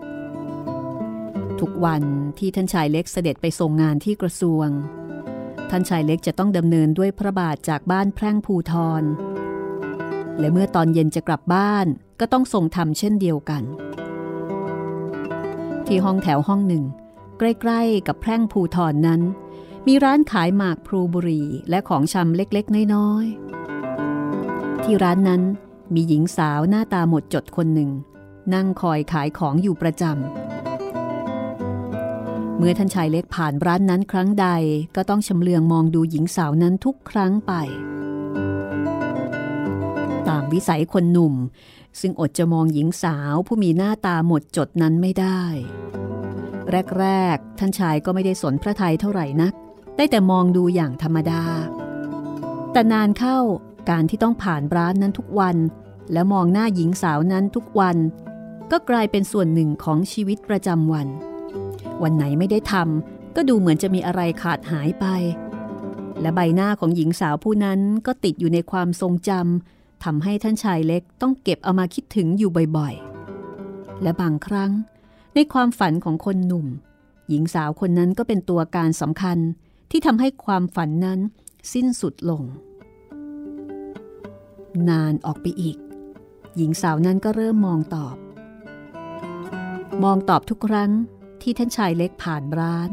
B: ทุกวันที่ท่านชายเล็กเสด็จไปทรงงานที่กระทรวง ท่านชายเล็กจะต้องดำเนินด้วยพระบาทจากบ้านแพร่งภูทร และเมื่อตอนเย็นจะกลับบ้านก็ต้องทรงทำเช่นเดียวกัน ที่ห้องแถวห้องหนึ่ง ใกล้ๆ กับแพร่งภูทรนนั้น มีร้านขายหมากพลูบุรีและของชำเล็กๆ น้อยๆ ที่ร้านนั้นมีหญิงสาวหน้าตาหมดจดคนหนึ่ง นั่งคอยขายของอยู่ประจำ เมื่อท่านชายเล็กผ่านร้านนั้นครั้งใดก็ต้องชำเลืองมองดูหญิงสาวนั้นทุกครั้งไป วิสัยคนหนุ่ม ซึ่งอดจะมองหญิงสาวผู้มีหน้าตาหมดจดนั้นไม่ได้ แรกๆ ท่านชายก็ไม่ได้สนพระไทยเท่าไหร่นัก ได้แต่มองดูอย่างธรรมดา แต่นานเข้าการที่ต้องผ่านร้านนั้นทุกวัน และมองหน้าหญิงสาวนั้นทุกวัน ก็กลายเป็นส่วนหนึ่งของชีวิตประจำวัน วันไหนไม่ได้ทำก็ดูเหมือนจะมีอะไรขาดหายไปและใบหน้าของหญิงสาวผู้นั้นก็ติดอยู่ในความทรงจำ ทำให้ท่านชายเล็กต้องเก็บเอามาคิดถึงอยู่บ่อยๆ และบางครั้งในความฝันของคนหนุ่ม หญิงสาวคนนั้นก็เป็นตัวการสำคัญที่ทำให้ความฝันนั้นสิ้นสุดลง นานออกไปอีก หญิงสาวนั้นก็เริ่มมองตอบ มองตอบทุกครั้งที่ท่านชายเล็กผ่านร้าน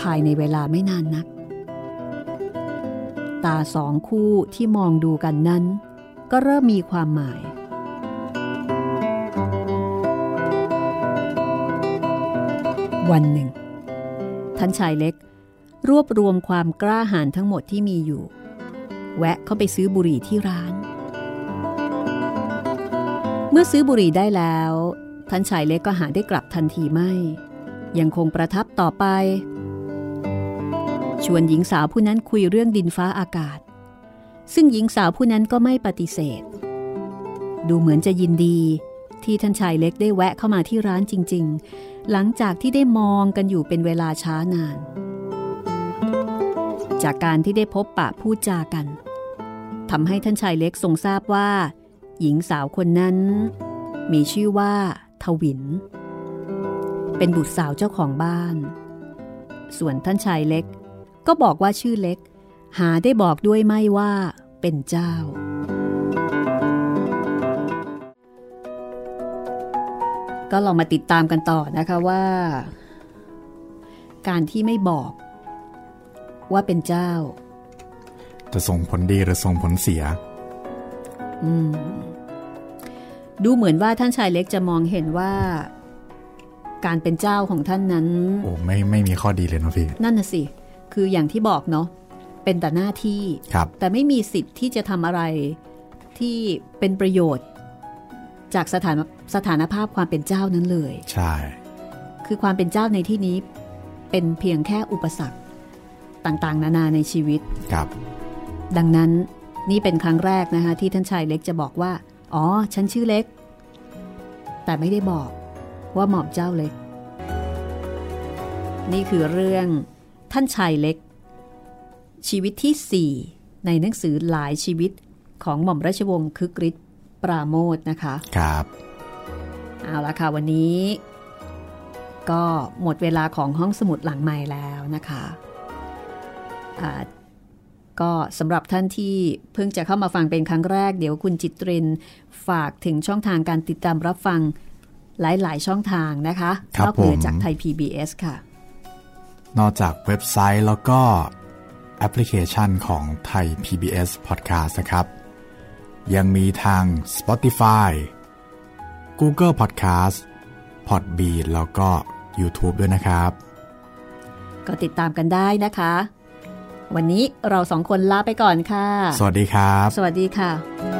B: ภายในเวลาไม่นานนัก ตาสองคู่ที่มองดูกันนั้น ก็เริ่มมีความหมาย วันหนึ่ง ท่านชายเล็ก รวบรวมความกล้าหาญทั้งหมดที่มีอยู่ แวะเข้าไปซื้อบุหรี่ที่ร้าน เมื่อซื้อบุหรี่ได้แล้ว ท่านชายเล็กก็หาได้กลับทันทีไม่ ยังคงประทับต่อไป ชวนหญิงสาวผู้นั้นคุยเรื่องดินฟ้าอากาศ ซึ่งหญิงสาวผู้นั้นก็ไม่ปฏิเสธ ดูเหมือนจะยินดีที่ท่านชายเล็กได้แวะเข้ามาที่ร้านจริง ๆ หลังจากที่ได้มองกันอยู่เป็นเวลาช้านาน จากการที่ได้พบปะพูดจากันทำให้ท่านชายเล็กทรงทราบว่า หญิงสาวคนนั้น มีชื่อว่าทวิน เป็นบุตรสาวเจ้าของบ้าน ส่วนท่านชายเล็ก ก็บอกว่าชื่อเล็ก หาได้บอกด้วยไม่ว่าเป็นเจ้า ก็ลองมาติดตามกันต่อนะคะว่า การที่ไม่บอกว่าเป็นเจ้า
A: จะส่งผลดีหรือส่งผลเสีย
B: อืม ดูเหมือนว่าท่านชายเล็กจะมองเห็นว่า การเป็นเจ้าของท่านนั้น
A: โอ้ไม่ไม่มีข้อดีเลยนะพี่
B: นั่นน่ะสิ คืออย่างที่บอกเนาะเป็นแต่หน้าที่
A: ครับ
B: แต่ไม่มีสิทธิ์ที่จะทำอะไรที่เป็นประโยชน์ จากสถานสถานภาพความเป็นเจ้านั้นเลย
A: ใช่
B: คือความเป็นเจ้าในที่นี้เป็นเพียงแค่อุปสรรคต่างๆ นานาในชีวิต
A: ครับ
B: ดังนั้นนี่เป็นครั้งแรกนะคะที่ท่านชายเล็กจะบอกว่า อ๋อ ฉันชื่อเล็ก แต่ไม่ได้บอกว่าหม่อมเจ้าเล็ก นี่คือเรื่อง ท่านชายเล็ก ชีวิตที่ 4 ในหนังสือหลายชีวิตของหม่อมราชวงศ์คึกฤทธิ์ปราโมทนะคะ
A: ครับ
B: เอาละค่ะ วันนี้ ก็หมดเวลาของห้องสมุดหลังใหม่แล้วนะคะอ่าก็สำหรับท่านที่เพิ่งจะเข้ามาฟังเป็นครั้งแรก เดี๋ยวคุณจิตรินฝากถึงช่องทางการติดตามรับฟังหลาย ๆ ช่องทางนะคะ
A: ครับ
B: นอกเหนือ
A: ผม
B: จากไทย PBS ค่ะ
A: นอกจากเว็บไซต์แล้วก็แอปพลิเคชันของไทย PBS Podcast นะครับ ยังมีทาง Spotify Google Podcast Podbean แล้วก็ YouTube ด้วยนะครับ
B: ก็ติดตามกันได้นะคะ วันนี้เราสองคนลาไปก่อนค่ะ
A: สวัสดีครับ
B: สวัสดีค่ะ